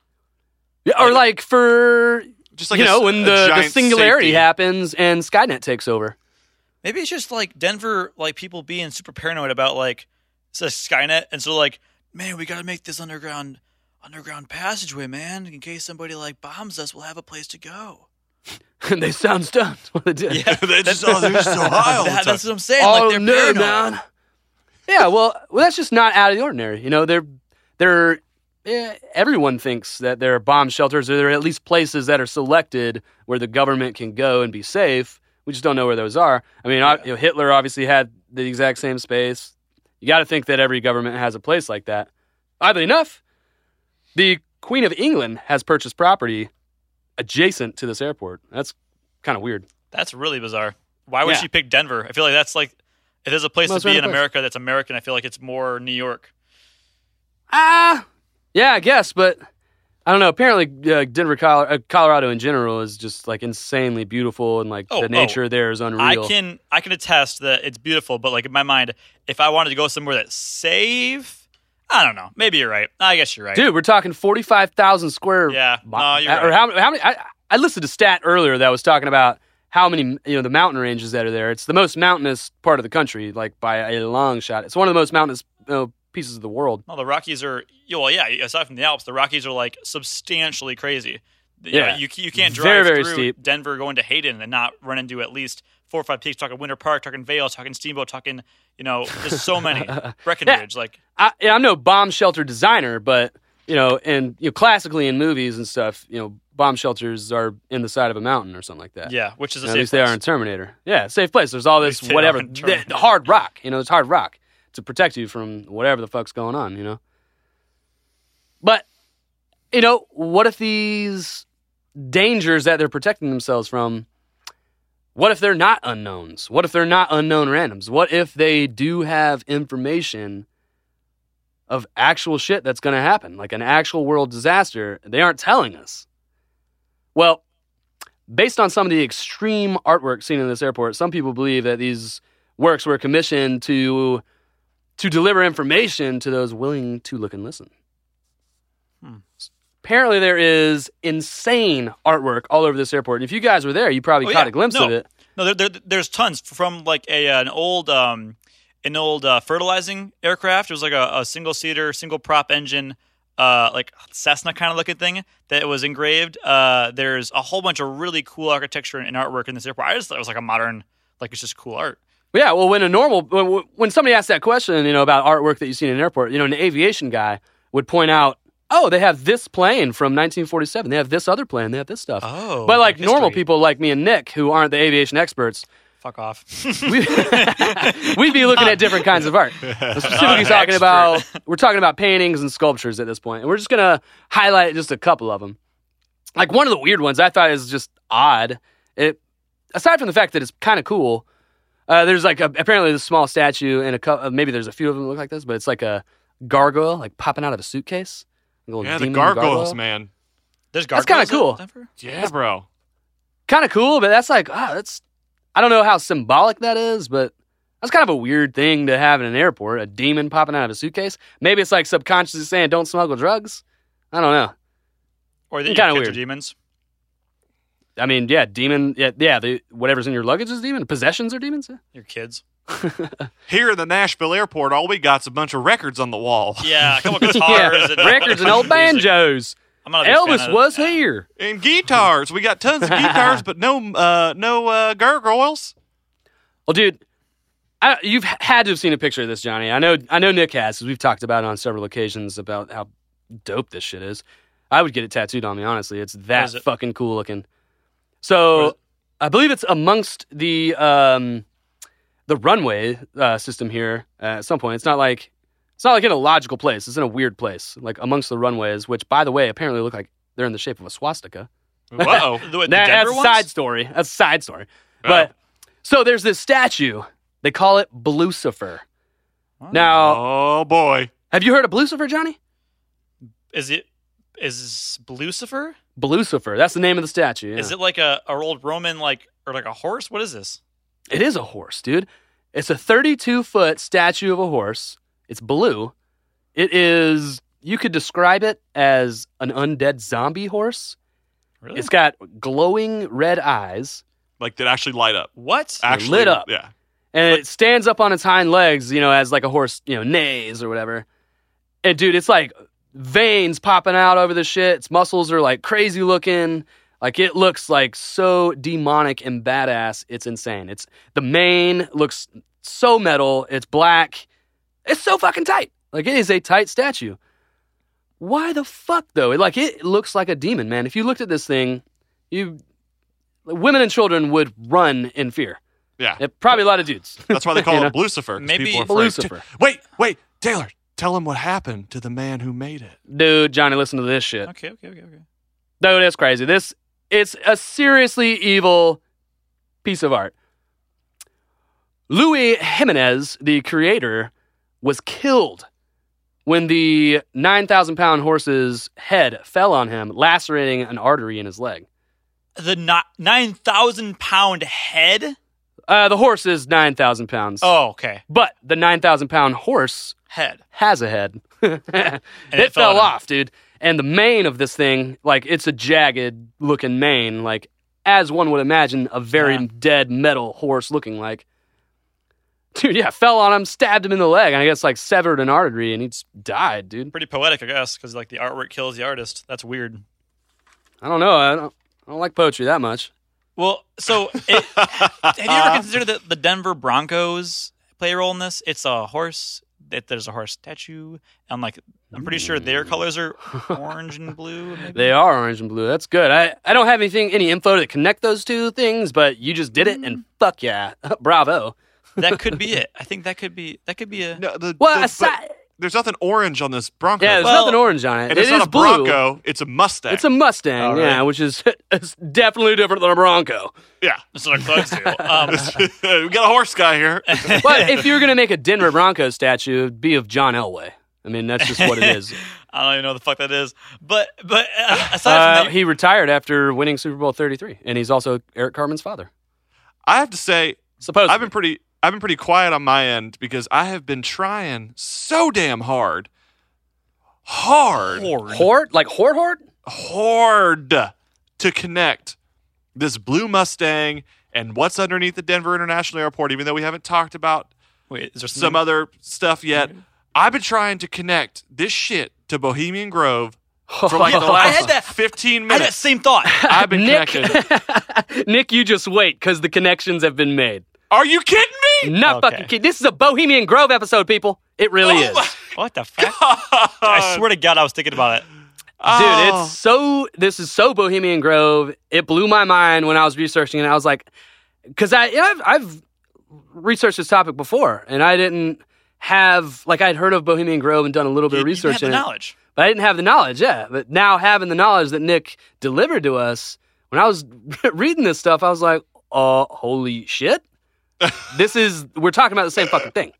Yeah, or like for Just like you a know when the, the singularity safety. happens and Skynet takes over. Maybe it's just like Denver, like people being super paranoid about like it's Skynet, and so like, man, we got to make this underground underground passageway, man, in case somebody like bombs us, we'll have a place to go. and <laughs> they sound stunned. <laughs> What <laughs> they did. Yeah, They're just, oh, they're just so high all the That- time. that's what I'm saying. Oh like they're no, paranoid. man. Yeah, well, well, that's just not out of the ordinary. You know, they're they're eh, everyone thinks that there are bomb shelters or there are at least places that are selected where the government can go and be safe. We just don't know where those are. I mean, I- you know, Hitler obviously had the exact same space. You got to think that every government has a place like that. Oddly enough, the Queen of England has purchased property adjacent to this airport. That's kind of weird. That's really bizarre. Why would Yeah. she pick Denver? I feel like that's like if there's a place Most to be in place. America that's American, I feel like it's more New York. Ah, yeah, I guess, but I don't know. Apparently, uh, Denver, uh, Colorado in general is just like insanely beautiful, and like Oh, the oh. nature there is unreal. I can I can attest that it's beautiful, but like in my mind, if I wanted to go somewhere that's safe, I don't know. Maybe you're right. I guess you're right. dude, we're talking forty-five thousand square. Yeah, mi- no, you're or right. how, how many? I, I listed a stat earlier that was talking about how many you know the mountain ranges that are there. It's the most mountainous part of the country, like by a long shot. It's one of the most mountainous you know, pieces of the world. No, the Rockies are. Well, yeah. Aside from the Alps, the Rockies are like substantially crazy. You know, Yeah. you you can't drive Very, very through steep. Denver going to Hayden and not run into at least four or five peaks. Talking Winter Park, talking Vail, talking Steamboat, talking you know, there's so many <laughs> Breckenridge. Like I, yeah, I'm no bomb shelter designer, but you know, and you know, classically in movies and stuff, you know, bomb shelters are in the side of a mountain or something like that. yeah, which is a At safe least they are place. in Terminator. Yeah, safe place. There's all this least they are whatever <laughs> hard rock. You know, it's hard rock to protect you from whatever the fuck's going on. You know. But you know, what if these dangers that they're protecting themselves from? What if they're not unknowns? What if they're not unknown randoms? What if they do have information of actual shit that's going to happen, like an actual world disaster? They aren't telling us. Well, based on some of the extreme artwork seen in this airport, some people believe that these works were commissioned to to deliver information to those willing to look and listen. Apparently, there is insane artwork all over this airport. And if you guys were there, you probably Oh, caught yeah. a glimpse no. of it. No, there, there, there's tons from like a an old um an old uh, fertilizing aircraft. It was like a, a single seater, single prop engine, uh, like Cessna kind of looking thing that was engraved. Uh, there's a whole bunch of really cool architecture and artwork in this airport. I just thought it was like a modern, like it's just cool art. Yeah, well, when a normal when, when somebody asks that question, you know, about artwork that you see in an airport, you know, an aviation guy would point out, "Oh, they have this plane from 1947. They have this other plane. They have this stuff." Oh, but like normal people like me and Nick, who aren't the aviation experts, Fuck off. <laughs> we, <laughs> we'd be looking at different kinds of art. <laughs> We're specifically talking about we're talking about paintings and sculptures at this point, and we're just gonna highlight just a couple of them. Like one of the weird ones I thought is just odd. It aside from the fact that it's kind of cool. Uh, there's like a, apparently this small statue and a couple, maybe there's a few of them that look like this, but it's like a gargoyle like popping out of a suitcase. A little Yeah, the demon gargoyles, gargoyle. man. There's That's kinda cool. in Denver? Yeah, bro. kind of cool, but that's like, ah, that's, I don't know how symbolic that is, but that's kind of a weird thing to have in an airport, a demon popping out of a suitcase. Maybe it's like subconsciously saying, don't smuggle drugs. I don't know. Or the Kinda kids are weird. demons. I mean, yeah, demon, yeah, yeah, the, whatever's in your luggage is demon. Possessions are demons. Yeah. Your kids. <laughs> Here in the Nashville airport, all we got's a bunch of records on the wall. Yeah, a couple <laughs> guitars and records and old banjos. I'm not a big fan Elvis of- was here. And guitars. We got tons of guitars, but no uh no uh gargoyles. Well, dude, I, you've had to have seen a picture of this, Johnny. I know, I know Nick has, 'cause we've talked about it on several occasions about how dope this shit is. I would get it tattooed on me, honestly. It's that it? fucking cool looking. What is So. I believe it's amongst the um, the runway uh, system here. Uh, at some point, it's not like it's not like in a logical place. It's in a weird place, like amongst the runways, which, by the way, apparently look like they're in the shape of a swastika. Whoa. <laughs> The, the That- Denver that's a side story. That's a side story. But so there's this statue. They call it Blucifer. Now, oh boy. have you heard of Blucifer, Johnny? Is it is Lucifer? Blucifer. That's the name of the statue. yeah. Is it like a, a old Roman like or like a horse? What is this? It is a horse, dude. It's a 32 foot statue of a horse. It's blue. It is. You could describe it as an undead zombie horse. Really? It's got glowing red eyes, Like that actually light up. what? Actually lit up. Yeah. and it stands up on its hind legs, you know, as like a horse, you know, neighs or whatever. And dude, it's like veins popping out over the shit. Its muscles are like crazy looking. Like it looks like so demonic and badass. It's insane. It's the mane looks so metal. It's black. It's so fucking tight. Like it is a tight statue. Why the fuck though? It, like it looks like a demon, man. If you looked at this thing, you women and children would run in fear. Yeah. Yeah, probably a lot of dudes. That's why they call <laughs> You know? it Lucifer. 'cause Maybe- people. Lucifer. Wait, wait, Taylor, tell him what happened to the man who made it. Dude, Johnny, listen to this shit. Okay, okay, okay, okay. Dude, that's crazy. This it's a seriously evil piece of art. Louis Jimenez, the creator, was killed when the 9,000 pound horse's head fell on him, lacerating an artery in his leg. The not nine thousand pound head. Uh, the horse is 9,000 pounds. Oh, okay. But the 9,000 pound horse Head. has a head. <laughs> <laughs> it, it fell fell off, dude. And the mane of this thing, like it's a jagged looking mane, like as one would imagine a very Yeah. dead metal horse looking like. Dude, yeah, fell on him, stabbed him in the leg, and I guess like severed an artery, and he died, dude. Pretty poetic, I guess, because like the artwork kills the artist. That's weird. I don't know. I don't, I don't like poetry that much. Well, so <laughs> it, have you ever considered that the Denver Broncos play a role in this? It's a horse. That there's a horse statue. I'm like, I'm pretty sure their colors are <laughs> orange and blue. Maybe? They are orange and blue. That's good. I, I don't have anything any info to connect those two things, but you just did it, Mm. and fuck yeah, <laughs> bravo. that could be <laughs> it. I think that could be that could be a. No, the, Well, the- aside, but there's nothing orange on this Bronco. yeah, there's Well, nothing orange on it. and It it's not a blue. Bronco. It's a Mustang. It's a Mustang, All yeah, which is <laughs> it's definitely different than a Bronco. yeah. That's what our thugs do. Um, <laughs> we got a horse guy here. <laughs> But if you're gonna make a Denver Bronco statue, it'd be of John Elway. I mean, that's just what it is. I don't even know what the fuck that is. But but uh, aside Uh, from that, he retired after winning Super Bowl 33, and he's also Eric Carmen's father. I have to say, Supposedly, I've been pretty I've been pretty quiet on my end because I have been trying so damn hard. Hard. horde. Horde, like Horde Horde. Hard to connect this blue Mustang and what's underneath the Denver International Airport, even though we haven't talked about Wait, is there some something? other stuff yet. I've been trying to connect this shit to Bohemian Grove <laughs> for like the Yeah, I had last that- 15 I had that minutes. same thought. I've been Nick, connected. <laughs> Nick, you just wait because the connections have been made. Are you kidding me? Not Okay. fucking kidding. This is a Bohemian Grove episode, people. It really Oh is. what the fuck? I swear to God, I was thinking about it. Dude, Oh. it's so. This is so Bohemian Grove. It blew my mind when I was researching it. I was like, because I I've, I've researched this topic before, and I didn't have like I'd heard of Bohemian Grove and done a little bit You, of you research have the in it, knowledge. but I didn't have the knowledge. Yeah, but now having the knowledge that Nick delivered to us when I was <laughs> reading this stuff, I was like, oh, holy shit! This is we're talking about the same fucking thing.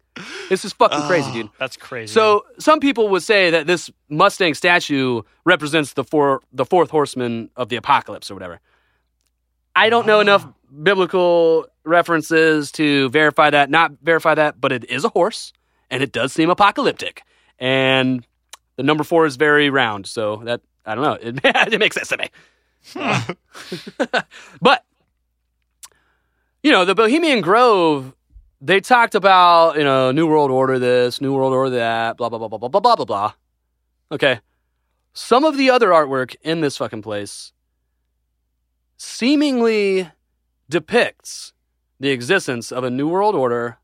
This is fucking ah, crazy, dude. That's crazy. So some people would say that this Mustang statue represents the four the fourth horseman of the apocalypse or whatever. I don't know ah. enough biblical references to verify that, not verify that, but it is a horse and it does seem apocalyptic. And the number four is very round, so that I don't know. It, <laughs> it makes sense to me. <laughs> <laughs> but you know, the Bohemian Grove they talked about, you know, New World Order this, New World Order that, blah, blah, blah, blah, blah, blah, blah, blah, blah. Okay. Some of the other artwork in this fucking place seemingly depicts the existence of a New World Order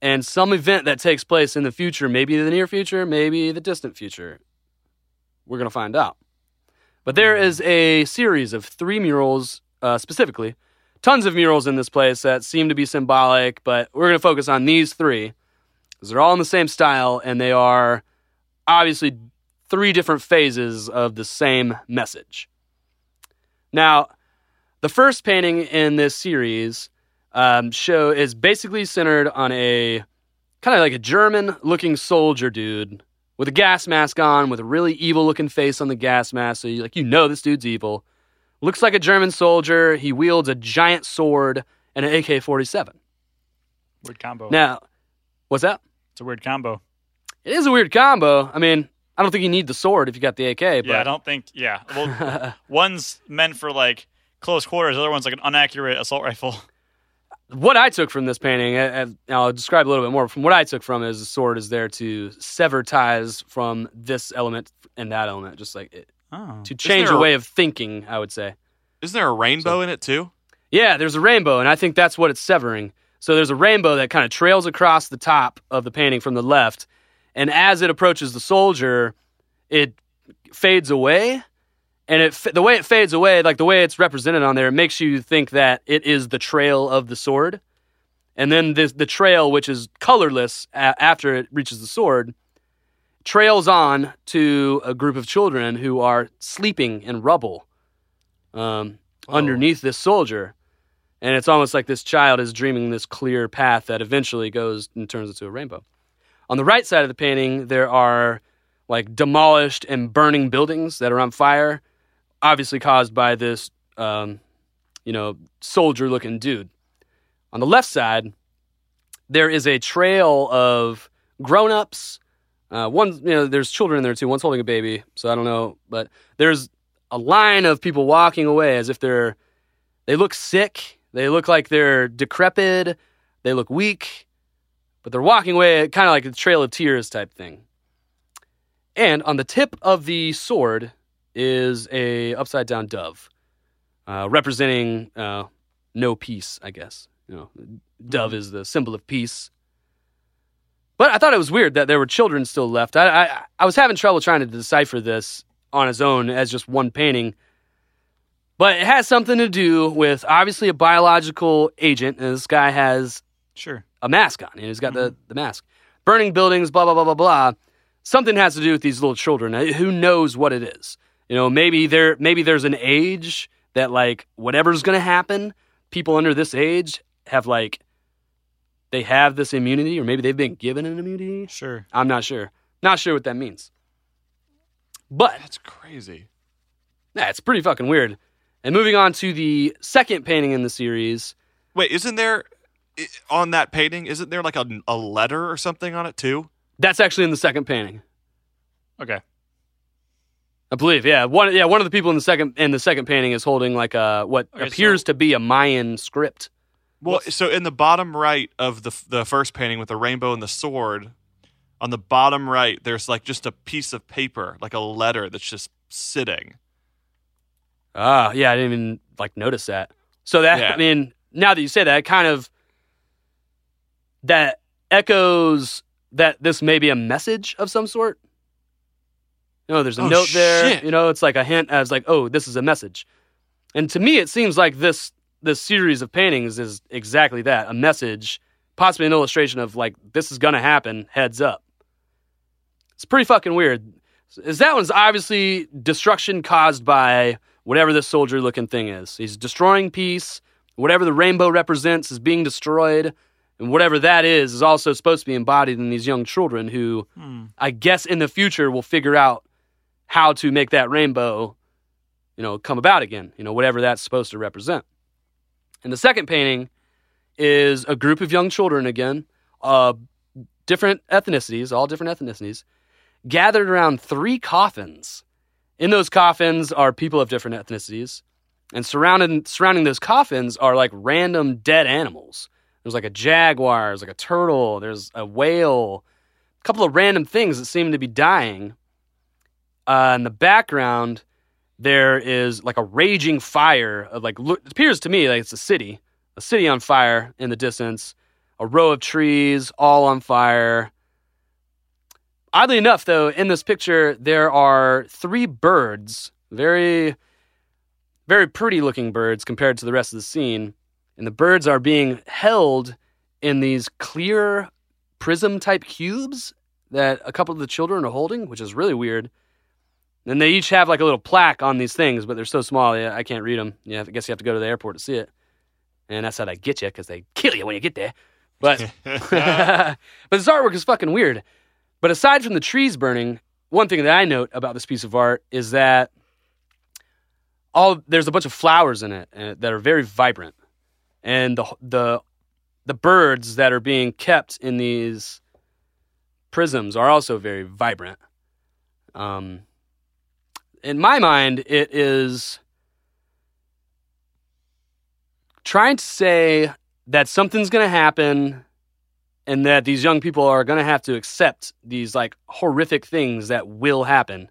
and some event that takes place in the future, maybe the near future, maybe the distant future. We're going to find out. But there is a series of three murals uh, specifically tons of murals in this place that seem to be symbolic, but we're going to focus on these three because they're all in the same style and they are obviously three different phases of the same message. Now, the first painting in this series um, show is basically centered on a kind of like a German-looking soldier dude with a gas mask on, with a really evil-looking face on the gas mask. So you're like you know this dude's evil. Looks like a German soldier. He wields a giant sword and an AK 47. weird combo. Now, what's that? It's a weird combo. It is a weird combo. I mean, I don't think you need the sword if you got the AK, but Yeah, I don't think. Yeah, well, <laughs> one's meant for like close quarters. The other one's like an inaccurate assault rifle. what I took from this painting, and I'll describe a little bit more. From what I took from it is the sword is there to sever ties from this element and that element, just like it, Oh, to change a a- way of thinking, I would say. Isn't there a rainbow in it too? Yeah, there's a rainbow, and I think that's what it's severing. So there's a rainbow that kind of trails across the top of the painting from the left, and as it approaches the soldier, it fades away. And it the way it fades away, like the way it's represented on there, it makes you think that it is the trail of the sword. And then this, the trail, which is colorless a- after it reaches the sword, trails on to a group of children who are sleeping in rubble um, underneath this soldier. And it's almost like this child is dreaming this clear path that eventually goes and turns into a rainbow. On the right side of the painting, there are like demolished and burning buildings that are on fire, obviously caused by this, um, you know, soldier looking dude. On the left side, there is a trail of grown ups. Uh, one, you know, there's children in there too. One's holding a baby, so I don't know, but there's a line of people walking away as if they're they look sick, they look like they're decrepit, they look weak, but they're walking away kind of like a trail of tears type thing. And on the tip of the sword is a upside down dove. uh, representing uh, no peace, I guess. You know, dove is the symbol of peace. But I thought it was weird that there were children still left. I, I I was having trouble trying to decipher this on its own as just one painting. But it has something to do with obviously a biological agent, and this guy has Sure. a mask on, and he's got the, the mask. Burning buildings, blah blah blah blah blah. Something has to do with these little children. Uh, Who knows what it is? You know, maybe there maybe there's an age that like whatever's gonna happen, people under this age have like they have this immunity, or maybe they've been given an immunity. Sure. I'm not sure. Not sure what that means. But That's crazy. yeah, it's pretty fucking weird. And moving on to the second painting in the series, Wait, isn't there on that painting? Isn't there like a, a letter or something on it too? that's actually in the second painting. Okay. I believe, yeah. One, yeah, one of the people in the second in the second painting is holding like a what Okay, appears so- to be a Mayan script. Well, so in the bottom right of the the first painting with the rainbow and the sword, on the bottom right, there's like just a piece of paper, like a letter that's just sitting. Ah, yeah, I didn't even like notice that. So that Yeah. I mean, now that you say that, it kind of that echoes that this may be a message of some sort. You know, there's a Oh, note there. shit. You know, it's like a hint as like, oh, this is a message. And to me, it seems like this this series of paintings is exactly that a message, possibly an illustration of like this is gonna happen. Heads up. It's pretty fucking weird. Is that one's obviously destruction caused by whatever this soldier looking thing is. He's destroying peace. Whatever the rainbow represents is being destroyed. And whatever that is is also supposed to be embodied in these young children who hmm. I guess in the future will figure out how to make that rainbow, you know, come about again, you know, whatever that's supposed to represent. And the second painting is a group of young children again, uh, different ethnicities, all different ethnicities, gathered around three coffins. In those coffins are people of different ethnicities, and surrounding surrounding those coffins are like random dead animals. There's like a jaguar, there's like a turtle, there's a whale, a couple of random things that seem to be dying. Uh, in the background, there is like a raging fire of like look, it appears to me like it's a city, a city on fire in the distance, a row of trees all on fire. Oddly enough, though, in this picture there are three birds, very, very pretty looking birds compared to the rest of the scene, and the birds are being held in these clear prism type cubes that a couple of the children are holding, which is really weird. And they each have like a little plaque on these things, but they're so small, yeah, I can't read them. Yeah, I guess you have to go to the airport to see it. And that's how they get you because they kill you when you get there. But <laughs> <laughs> but this artwork is fucking weird. But aside from the trees burning, one thing that I note about this piece of art is that all there's a bunch of flowers in it that are very vibrant, and the the the birds that are being kept in these prisms are also very vibrant. Um, in my mind, it is trying to say that something's going to happen and that these young people are going to have to accept these like horrific things that will happen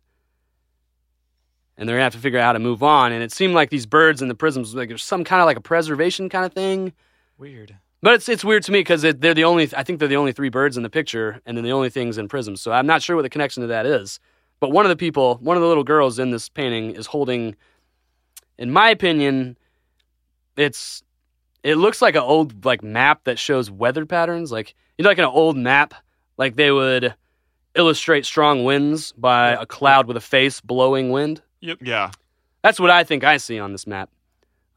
and they're going to have to figure out how to move on and it seemed like these birds in the prisms like there's some kind of like a preservation kind of thing Weird. but it's it's weird to me because they're the only I think they're the only three birds in the picture, and then the only things in prisms. So I'm not sure what the connection to that is. But one of the people, one of the little girls in this painting, is holding, in my opinion, it's it looks like an old like map that shows weather patterns. Like you know, like an old map, like they would illustrate strong winds by a cloud with a face blowing wind. Yep. Yeah. That's what I think I see on this map.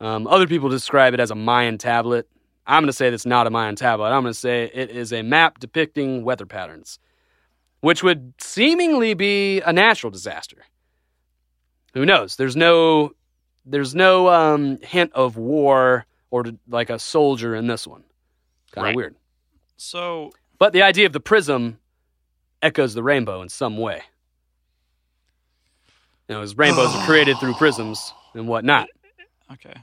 Um, other people describe it as a Mayan tablet. I'm going to say that's not a Mayan tablet. I'm going to say it is a map depicting weather patterns, which would seemingly be a natural disaster. Who knows? There's no, there's no um, hint of war or to, like a soldier in this one. Kind of Right. weird. So But the idea of the prism echoes the rainbow in some way. You know, as rainbows are created through <sighs> prisms and whatnot. okay.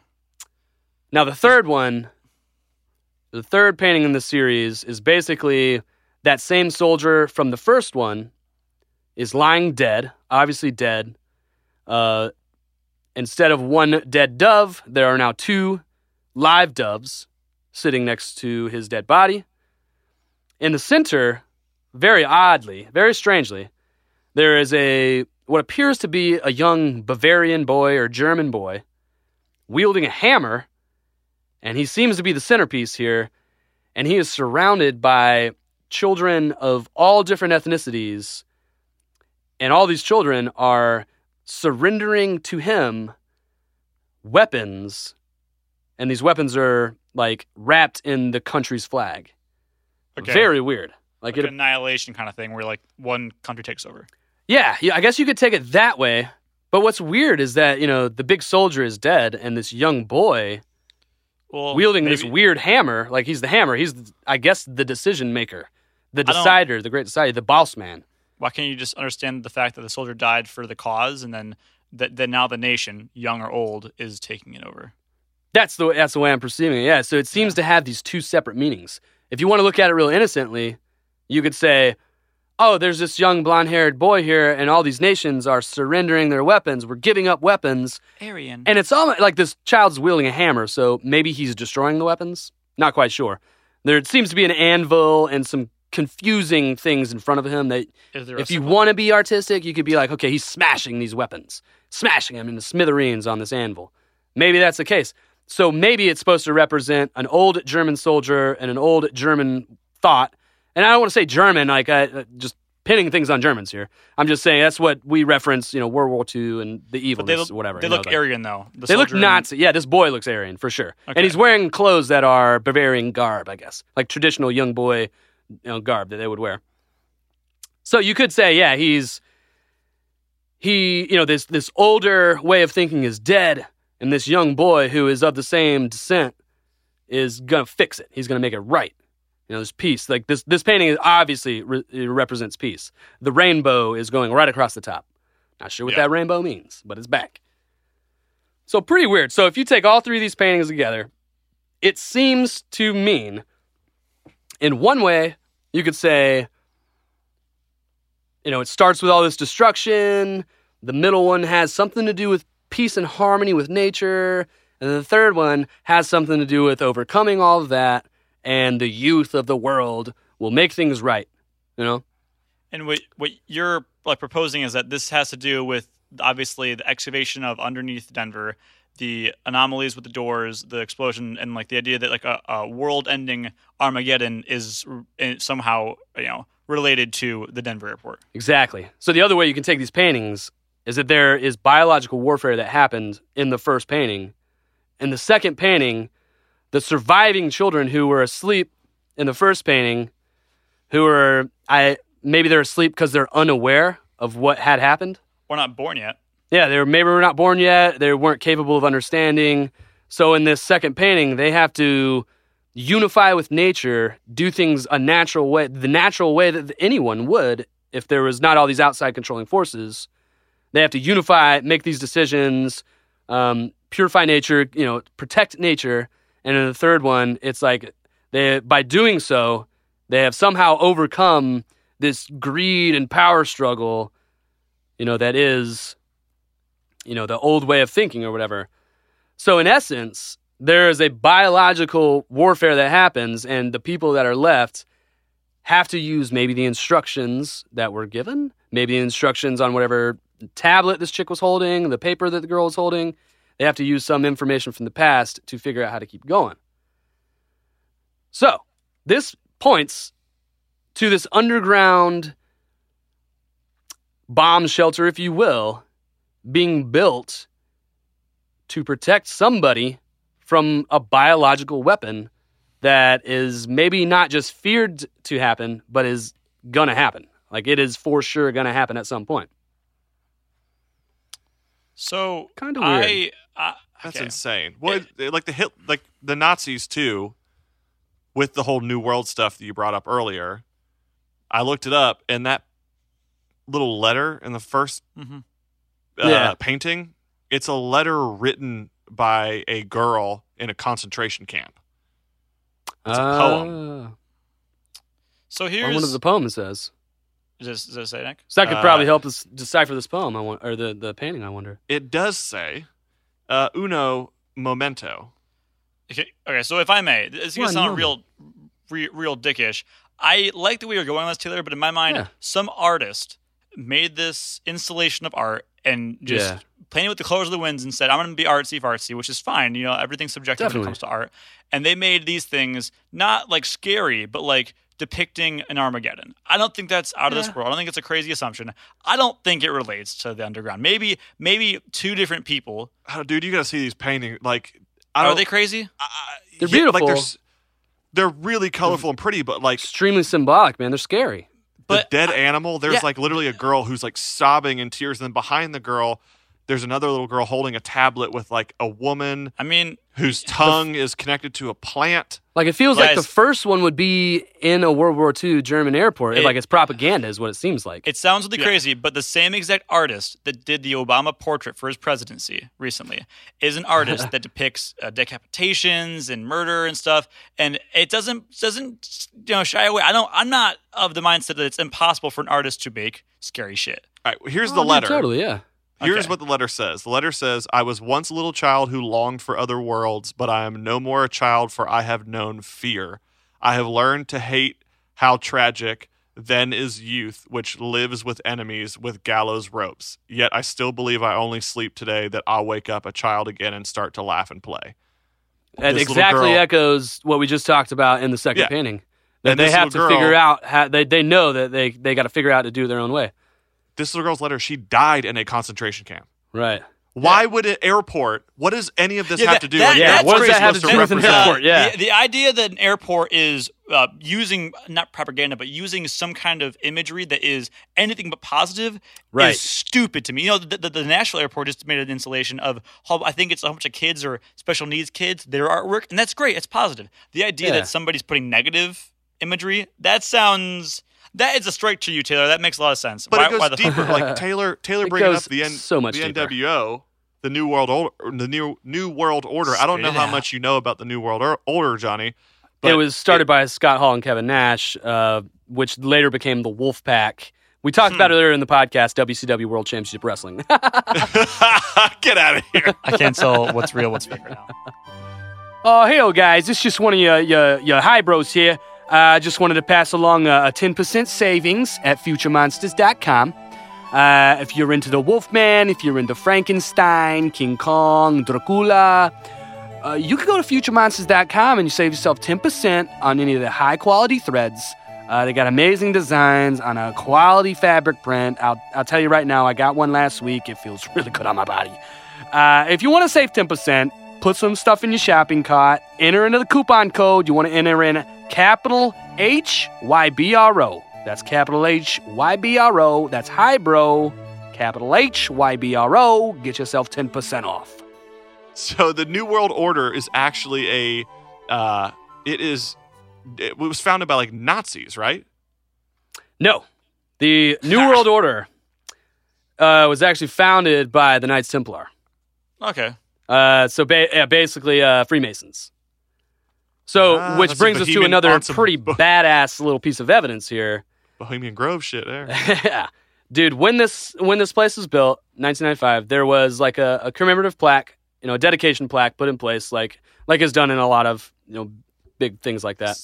Now the third one, the third painting in the series is basically that same soldier from the first one is lying dead, obviously dead. Uh, instead of one dead dove, there are now two live doves sitting next to his dead body. In the center, very oddly, very strangely, there is a what appears to be a young Bavarian boy or German boy wielding a hammer, and he seems to be the centerpiece here, and he is surrounded by children of all different ethnicities, and all these children are surrendering to him weapons, and these weapons are like wrapped in the country's flag. Okay. Very weird. Like, Like it, an annihilation kind of thing, where like one country takes over. yeah, yeah, I guess you could take it that way. But what's weird is that you know the big soldier is dead, and this young boy Well, wielding this weird hammer, like he's the hammer. He's, I guess, the decision maker, the decider, the great decider, the boss man. Why can't you just understand the fact that the soldier died for the cause, and then that then now the nation, young or old, is taking it over? That's the that's the way I'm perceiving it. Yeah. So it seems to have these two separate meanings. If you want to look at it real innocently, you could say, "Oh, there's this young blonde-haired boy here, and all these nations are surrendering their weapons. We're giving up weapons." Aryan. And it's almost like this child's wielding a hammer, so maybe he's destroying the weapons. Not quite sure. There seems to be an anvil and some confusing things in front of him that if you want to be artistic, you could be like, okay, he's smashing these weapons, smashing them into smithereens on this anvil. Maybe that's the case. So maybe it's supposed to represent an old German soldier and an old German thought. And I don't want to say German, like I, uh, just pinning things on Germans here. I'm just saying that's what we reference, you know, World War II and the But evilness, they look whatever. They you know, look Aryan though. The they look Nazi. Yeah, this boy looks Aryan for sure, Okay. and he's wearing clothes that are Bavarian garb, I guess, like traditional young boy you know, garb that they would wear. So you could say, yeah, he's he, you know, this this older way of thinking is dead, and this young boy who is of the same descent is gonna fix it. He's gonna make it right. You know, this peace, like this this painting is obviously re- represents peace. The rainbow is going right across the top. Not sure what Yeah. that rainbow means, but it's back. So pretty weird. So if you take all three of these paintings together, it seems to mean, in one way, you could say, you know, it starts with all this destruction. The middle one has something to do with peace and harmony with nature. And the third one has something to do with overcoming all of that. And the youth of the world will make things right. You know? And what what you're like proposing is that this has to do with obviously the excavation of underneath Denver, the anomalies with the doors, the explosion, and like the idea that like a, a world-ending Armageddon is uh, somehow you know related to the Denver airport. Exactly. So the other way you can take these paintings is that there is biological warfare that happened in the first painting. In the second painting, the surviving children who were asleep in the first painting, who were I maybe they're asleep because they're unaware of what had happened. We're not born yet. Yeah, they were maybe were not born yet. They weren't capable of understanding. So in this second painting, they have to unify with nature, do things a natural way, the natural way that anyone would if there was not all these outside controlling forces. They have to unify, make these decisions, um, purify nature, you know, protect nature. And in the third one, it's like they by doing so, they have somehow overcome this greed and power struggle, you know, that is you know, the old way of thinking or whatever. So, in essence, there is a biological warfare that happens, and the people that are left have to use maybe the instructions that were given, maybe the instructions on whatever tablet this chick was holding, the paper that the girl was holding. They have to use some information from the past to figure out how to keep going. So, this points to this underground bomb shelter, if you will, being built to protect somebody from a biological weapon that is maybe not just feared to happen, but is gonna happen. Like it is for sure gonna happen at some point. So Kinda weird. I, I That's okay. insane. What like the hit like the Nazis too, with the whole New World stuff that you brought up earlier. I looked it up, and that little letter in the 1st Mhm. Uh, Yeah. painting, it's a letter written by a girl in a concentration camp. It's a poem. So I here's wonder what the poem says. Does, does it say Nick? So that could Uh, probably help us decipher this poem. I want, or the the painting. I wonder. It does say uh, uno momento. Okay, okay. So if I may, this is gonna One sound moment. real, re, real dickish. I like the way you're going on this, Taylor, but in my mind, Yeah. some artist made this installation of art and just Yeah. painted with the colors of the winds and said, "I'm going to be artsy fartsy," which is fine. You know, everything's subjective when it comes to art. And they made these things not like scary, but like depicting an Armageddon. I don't think that's out of this world. I don't think it's a crazy assumption. I don't think it relates to the underground. Maybe, maybe two different people. Oh, dude, you gotta see these paintings. Like, I Are don't. they crazy? They're yeah, Like beautiful. they're, they're really colorful and pretty, but like Extremely symbolic, man. They're scary. But the dead animal. There's yeah. like literally a girl who's like sobbing in tears, and then behind the girl, there's another little girl holding a tablet with like a woman I mean, whose tongue is connected to a plant. Like it feels like the Guys- first one would be in a World War II German airport. It- like it's propaganda, is what it seems like. It sounds really Yeah. crazy, but the same exact artist that did the Obama portrait for his presidency recently is an artist <laughs> that depicts uh, decapitations and murder and stuff, and it doesn't doesn't you know shy away. I don't. I'm not of the mindset that it's impossible for an artist to make scary shit. All right, here's Oh, the dude, letter. Totally, yeah. Here's Okay. what the letter says. The letter says, I was once a little child who longed for other worlds, but I am no more a child, for I have known fear. I have learned to hate how tragic then is youth, which lives with enemies with gallows ropes. Yet I still believe I only sleep today, that I'll wake up a child again and start to laugh and play. It This exactly girl- echoes what we just talked about in the second Yeah. painting. That And they have to girl- figure out how they they know that they they got to figure out to do their own way. This little girl's letter, she died in a concentration camp. Right. Why would an airport, what does any of this Yeah, have that- to do that- with Yeah, what what does that have to supposed do with an airport? Yeah. The, the idea that an airport is uh, using not propaganda, but using some kind of imagery that is anything but positive Right. is stupid to me. You know, the, the, the national airport just made an installation of how I think it's a bunch of kids or special needs kids, their artwork, and that's great. It's positive. The idea Yeah. that somebody's putting negative imagery that sounds that is a strike to you, Taylor. That makes a lot of sense. But Why- it goes why the deeper. Like Taylor, Taylor bringing up the N, so much the deeper. NWO, the New World Order, the new New World Order. I don't know how out. much you know about the New World Or- Order, Johnny. But it was started by Scott Hall and Kevin Nash, uh, which later became the Wolf Pack. We talked about it earlier in the podcast, WCW World Championship Wrestling. <laughs> <laughs> Get out of here. I can't tell what's real, what's fake right now. Oh, hey, guys, it's just one of your, your, your high bros here. I uh, just wanted to pass along a, a 10% savings at futuremonsters.com. Uh, if you're into the Wolfman, if you're into Frankenstein, King Kong, Dracula, uh, you can go to futuremonsters.com and you save yourself 10% on any of the high quality threads. Uh, they got amazing designs on a quality fabric print. I'll, I'll tell you right now, I got one last week. It feels <laughs> really good on my body. Uh, if you want to save 10%, put some stuff in your shopping cart, enter into the coupon code. You want to enter in capital H Y B R O. That's capital H Y B R O. That's highbrow. Capital H Y B R O. Get yourself 10% off. So the New World Order is actually a, uh, it is, it was founded by like Nazis, right? No. The New World Order uh, was actually founded by the Knights Templar. Okay. Uh, so ba- yeah, basically uh, Freemasons. So, Ah, which brings us to another ensemble. pretty badass little piece of evidence here. Bohemian Grove shit there. yeah, <laughs> dude. When this when this place was built, 1995, there was like a, a commemorative plaque, you know, a dedication plaque put in place, like like is done in a lot of you know big things like that.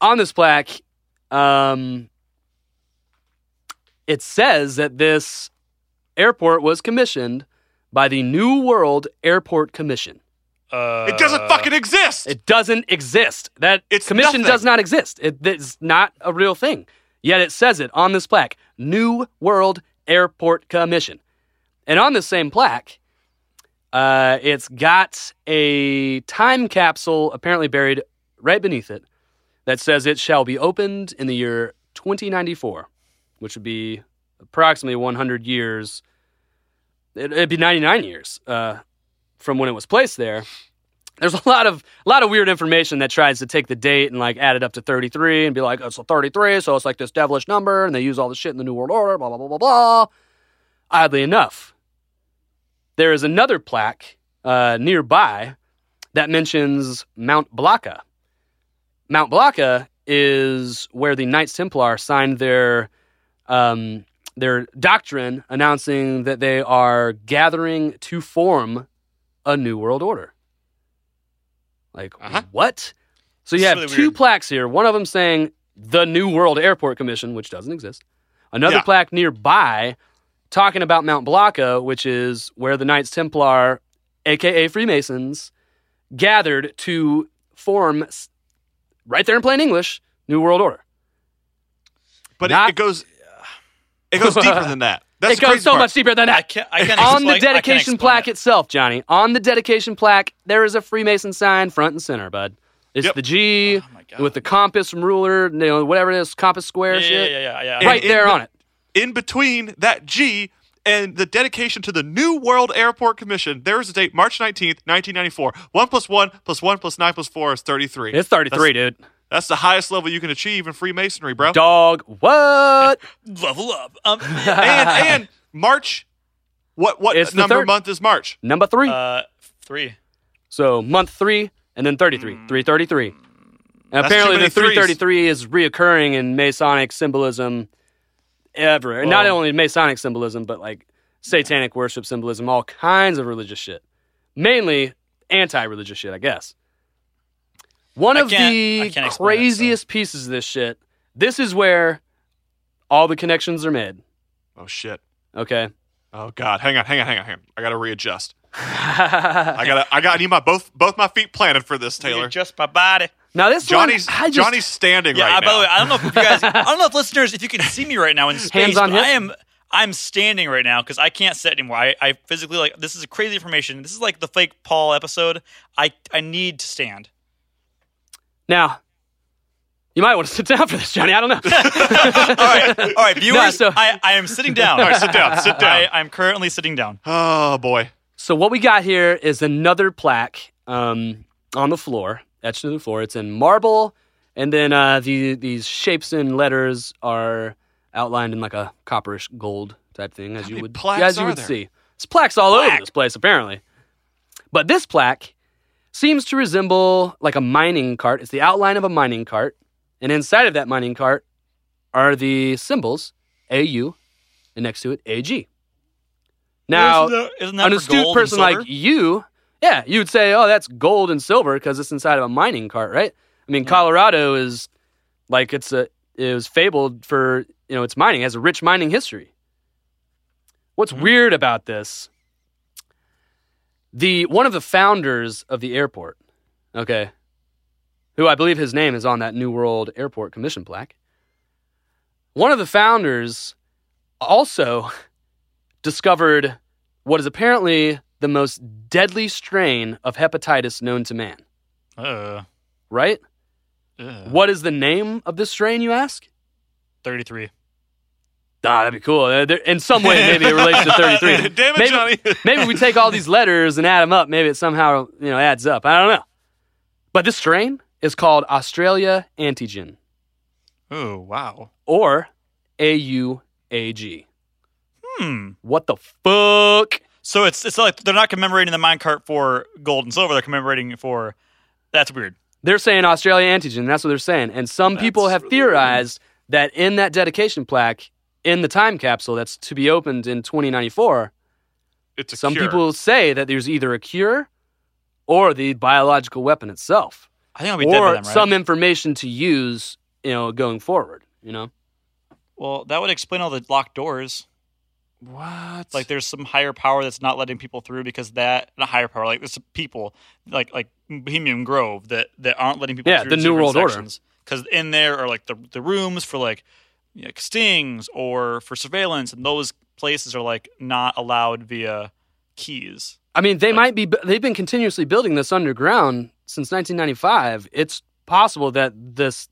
On this plaque, um, it says that this airport was commissioned by the New World Airport Commission. Uh, it doesn't fucking exist. It doesn't exist. That It's commission nothing. does not exist. It, it's not a real thing. Yet it says it on this plaque New World Airport Commission. And on this same plaque, uh, it's got a time capsule apparently buried right beneath it that says it shall be opened in the year 2094, which would be approximately 100 years. It, it'd be 99 years uh, from when it was placed there. There's a lot of a lot of weird information that tries to take the date and like add it up to 33 and be like, oh, it's 33, so it's like this devilish number, and they use all this shit in the New World Order, blah blah blah blah blah. Oddly enough, there is another plaque uh, nearby that mentions Mount Blanca. Mount Blanca is where the Knights Templar signed their um, their doctrine announcing that they are gathering to form a new world order. Like Uh-huh. what? So you It's have really two weird. plaques here. One of them saying the New World Airport Commission, which doesn't exist. Another Yeah. plaque nearby talking about Mount Blanca, which is where the Knights Templar, aka Freemasons, gathered to form, right there in plain English, New World Order. But Not- it, it goes it goes deeper than that. That's it goes so part. much deeper than I that. can't. I can't on the explain- I dedication plaque it. itself, Johnny. On the dedication plaque, there is a Freemason sign front and center, bud. It's Yep. the G Oh with the compass and ruler, you know, whatever it is, compass square Yeah, yeah, shit. yeah, yeah, yeah. Right And there in on it. In between that G and the dedication to the New World Airport Commission, there is a date, March 19th, 1994. 1 plus 1 plus 1 plus 9 plus 4 is 33. It's 33, dude. That's the highest level you can achieve in Freemasonry, bro. Dog, what? <laughs> Level up. Um, and and March, what what It's the number third. month is March? Number three. uh, three. so month three and then 33. 333. And That's apparently too many the 333 is reoccurring in Masonic symbolism ever. And not Well- only Masonic symbolism, but like satanic worship symbolism, all kinds of religious shit. Mainly anti religious shit, I guess. One I of the can't it, so- craziest pieces of this shit, this is where all the connections are made. Oh shit. Okay. Oh god. Hang on, hang on, hang on, hang on. I gotta readjust. <laughs> I gotta I gotta need my both both my feet planted for this, Taylor. Just my body. Now this Johnny's one, I just, Johnny's standing Yeah. right I- now. by the way, I don't know if you guys. I don't know if listeners, if you can see me right now in space. Hands on but hip? I am. I'm standing right now because I can't sit anymore. I, I physically like this is a crazy information. This is like the fake Paul episode. I I need to stand. Now, you might want to <laughs> sit down for this, Johnny. I don't know. <laughs> all right, all right, <laughs> viewers. so- I, I am sitting down. All right, sit down, sit down. I, I'm currently sitting down. oh boy. So what we got here is another plaque um, on the floor, etched into the floor. It's in marble, and then uh, the these shapes and letters are outlined in like a copperish gold type thing, as you would plaques as you would there? see. There's plaques all over this place, apparently. But this plaque seems to resemble like a mining cart. It's the outline of a mining cart, and inside of that mining cart are the symbols AU, and next to it AG. Now, isn't that, isn't that an astute person like you, yeah, you would say, "Oh, that's gold and silver because it's inside of a mining cart, right?" I mean, Colorado is like it's a it was fabled for you know its mining it has a rich mining history. What's Mm-hmm. weird about this? The one of the founders of the airport, okay, who I believe his name is on that New World Airport Commission plaque. One of the founders also <laughs> discovered what is apparently the most deadly strain of hepatitis known to man. Uh, Right? uh, What is the name of this strain, you ask? Thirty-three. Ah, that'd be cool. Uh, there- In some way, maybe it relates to 33. <laughs> Damn it, maybe, Johnny. <laughs> maybe we take all these letters and add them up. Maybe it somehow you know adds up. I don't know. But this strain is called Australia antigen Oh wow. or AUAG. Hmm. What the fuck? So it's it's like they're not commemorating the minecart for gold and silver. They're commemorating it for. That's weird. They're saying Australia antigen. That's what they're saying. And some people have theorized that in that dedication plaque in the time capsule that's to be opened in 2094, It's a some cure. people say that there's either a cure or the biological weapon itself, I think I'll be dead by or then, right? some information to use, you know, going forward. You know, well, that would explain all the locked doors. What? Like there's some higher power that's not letting people through because that not higher power. Like there's some people like like Bohemian Grove that that aren't letting people Yeah, through the New World Order. Because in there are like the the rooms for like you know, stings or for surveillance, and those places are like not allowed via keys. I mean, they might be. They've been continuously building this underground since 1995. It's possible that this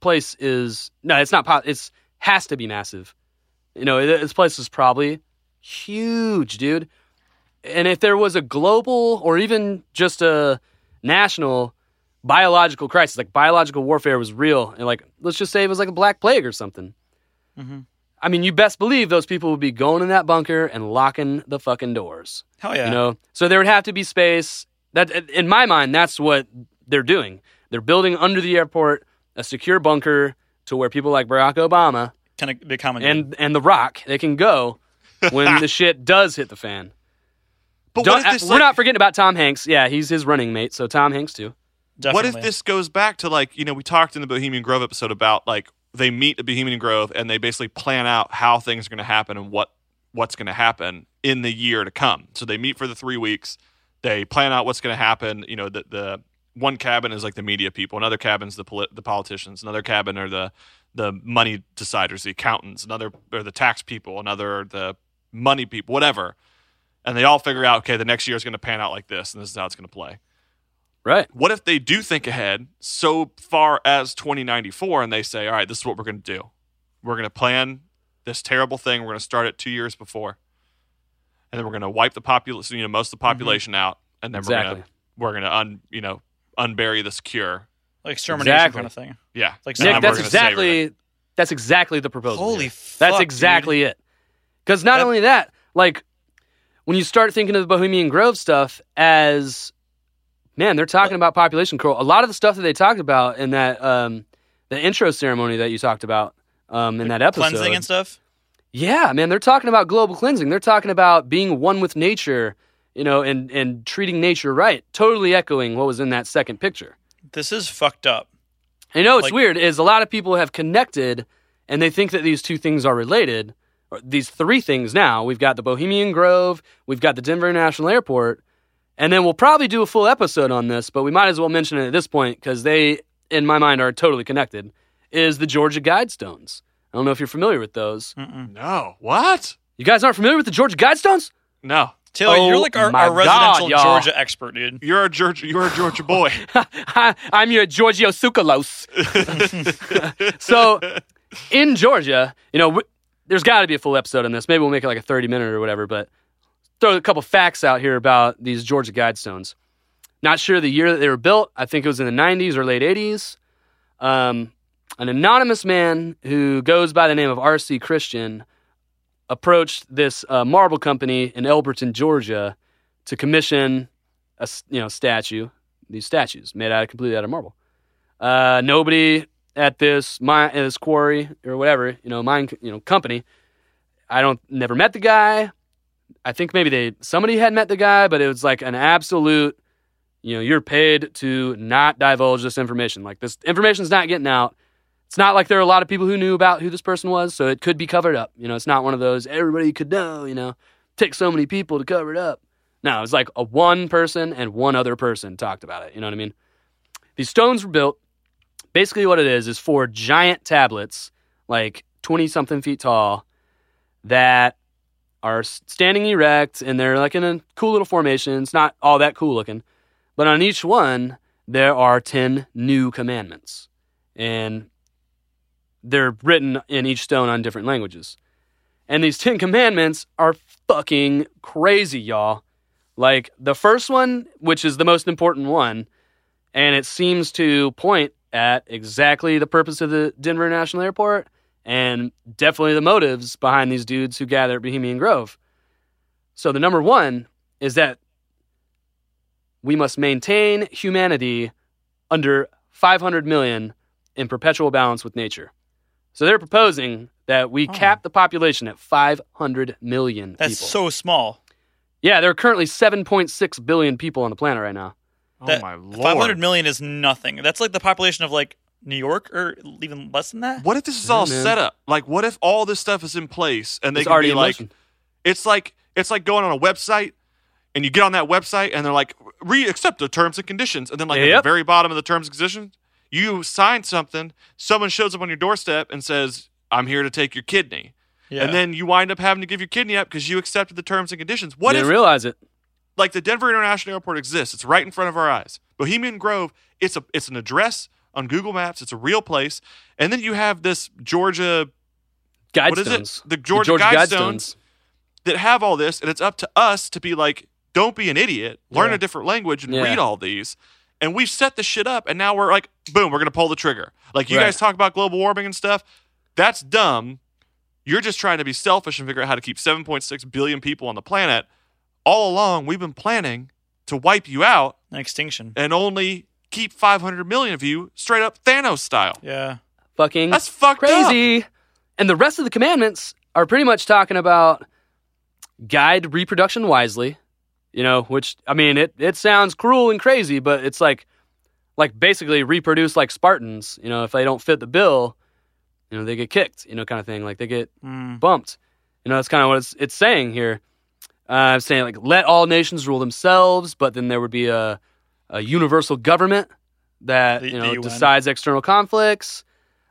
place is no, it's not. Po- it's has to be massive. You know, this place is probably huge, dude. And if there was a global or even just a national biological crisis, like biological warfare was real, and like let's just say it was like a black plague or something. Mhm. I mean, you best believe those people would be going in that bunker and locking the fucking doors. Hell yeah! You know, so there would have to be space. That, in my mind, that's what they're doing. They're building under the airport a secure bunker to where people like Barack Obama kind of common and and The Rock they can go <laughs> when the shit does hit the fan. But Don't- what if this, we're like- not forgetting about Tom Hanks. Yeah, he's his running mate, so Tom Hanks too. Definitely. What if this goes back to like you know we talked in the Bohemian Grove episode about like they meet at Bohemian Grove and they basically plan out how things are going to happen and what what's going to happen in the year to come. So they meet for the three weeks. They plan out what's going to happen. You know, the the one cabin is like the media people, another cabin's the polit- the politicians, another cabin are the the money deciders, the accountants, another or the tax people, another the money people, whatever. And they all figure out, okay, the next year is going to pan out like this, and this is how it's going to play. Right. What if they do think ahead so far as 2094 and they say, all right, this is what we're going to do? We're going to plan this terrible thing. We're going to start it two years before. And then we're going to wipe the population, you know, most of the mm-hmm. population out. And then we're going to, we're going to, un, you know, unbury this cure. like extermination Exactly. kind of thing. Yeah. Like Nick, that's exactly that's exactly the proposal. Holy here. fuck, That's dude. exactly it. Because not That- only that, like when you start thinking of the Bohemian Grove stuff as man, they're talking about population control. A lot of the stuff that they talked about in that um, the intro ceremony that you talked about um, in that episode, Cleansing and stuff. yeah, man, they're talking about global cleansing. They're talking about being one with nature, you know, and and treating nature right. Totally echoing what was in that second picture. This is fucked up. You know what's Like- weird is a lot of people have connected and they think that these two things are related. Or these three things now. We've got the Bohemian Grove, we've got the Denver National Airport, and then we'll probably do a full episode on this, but we might as well mention it at this point because they, in my mind, are totally connected. Is the Georgia Guidestones. I don't know if you're familiar with those. No. What? You guys aren't familiar with the Georgia Guidestones? No. Taylor, Oh you're like our, our residential God. Georgia expert, dude. You're a Georgia, you're a Georgia boy. <laughs> I'm your Giorgio Tsoukalos. <laughs> so, in Georgia, you know, w- there's got to be a full episode on this. Maybe we'll make it like a 30 minute or whatever, but throw a couple facts out here about these Georgia Guidestones. Not sure the year that they were built. I think it was in the 90s or late 80s. Um, an anonymous man who goes by the name of R.C. Christian approached this uh, marble company in Elberton, Georgia, to commission a you know statue. These statues made out of completely out of marble. Uh, nobody at this mine, this quarry or whatever you know mine you know company. I don't never met the guy. I think maybe they somebody had met the guy, but it was like an absolute. You know, you're paid to not divulge this information. Like this information's not getting out. It's not like there are a lot of people who knew about who this person was, so it could be covered up. You know, it's not one of those everybody could know. You know, take so many people to cover it up. No, it was like a one person and one other person talked about it. You know what I mean? These stones were built. Basically, what it is is four giant tablets, like twenty something feet tall, that are standing erect and they're like in a cool little formation. It's not all that cool looking, but on each one there are ten new commandments, and they're written in each stone on different languages. And these Ten Commandments are fucking crazy, y'all. Like the first one, which is the most important one, and it seems to point at exactly the purpose of the Denver National Airport and definitely the motives behind these dudes who gather at Bohemian Grove. So the number one is that we must maintain humanity under 500 million in perpetual balance with nature. So they're proposing that we oh. cap the population at 500 million That's people. so small. yeah, there are currently 7.6 billion people on the planet right now. That oh my lord. 500 million is nothing. That's like the population of like New York or even less than that. What if this is all man. set up? Like, what if all this stuff is in place and they It's can already be like, motion. it's like it's like going on a website and you get on that website and they're like, re accept the terms and conditions, and then like at the very bottom of the terms and conditions, you sign something. Someone shows up on your doorstep and says, "I'm here to take your kidney," Yeah. and then you wind up having to give your kidney up because you accepted the terms and conditions. What Didn't if realize it. like the Denver International Airport exists. It's right in front of our eyes. Bohemian Grove, it's a it's an address on Google Maps. It's a real place. And then you have this Georgia what is it? Guidestones. The Georgia, Guidestones that have all this, and it's up to us to be like, don't be an idiot. Learn Yeah. a different language and Yeah. read all these. And we've set the shit up, and now we're like, boom, we're gonna pull the trigger. Like you Right. guys talk about global warming and stuff. That's dumb. You're just trying to be selfish and figure out how to keep 7.6 billion people on the planet. All along, we've been planning to wipe you out An extinction. and only keep 500 million of you straight up Thanos style. Yeah. Fucking That's fucked up. crazy. And the rest of the commandments are pretty much talking about guide reproduction wisely. You know, which I mean, it it sounds cruel and crazy, but it's like like basically reproduce like Spartans. You know, if they don't fit the bill, you know, they get kicked. You know, kind of thing. Like they get Mm. bumped. You know, that's kind of what it's it's saying here. Uh, I'm saying like let all nations rule themselves, but then there would be a a universal government that The- you know decides external conflicts.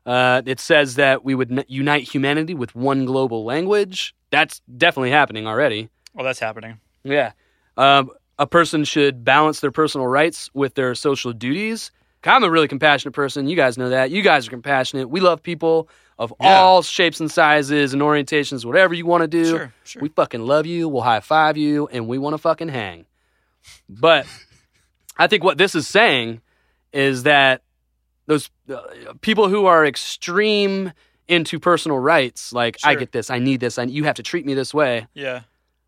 Uh, it says that we would n- unite humanity with one global language. That's definitely happening already. Well, that's happening. Yeah. Um, a person should balance their personal rights with their social duties. I'm a really compassionate person. You guys know that. You guys are compassionate. We love people of all shapes and sizes and orientations, whatever you want to do. Sure, sure. We fucking love you. We'll high five you, and we want to fucking hang. But I think what this is saying is that those uh, people who are extreme into personal rights, like I get this, I need this, I, you have to treat me this way Yeah.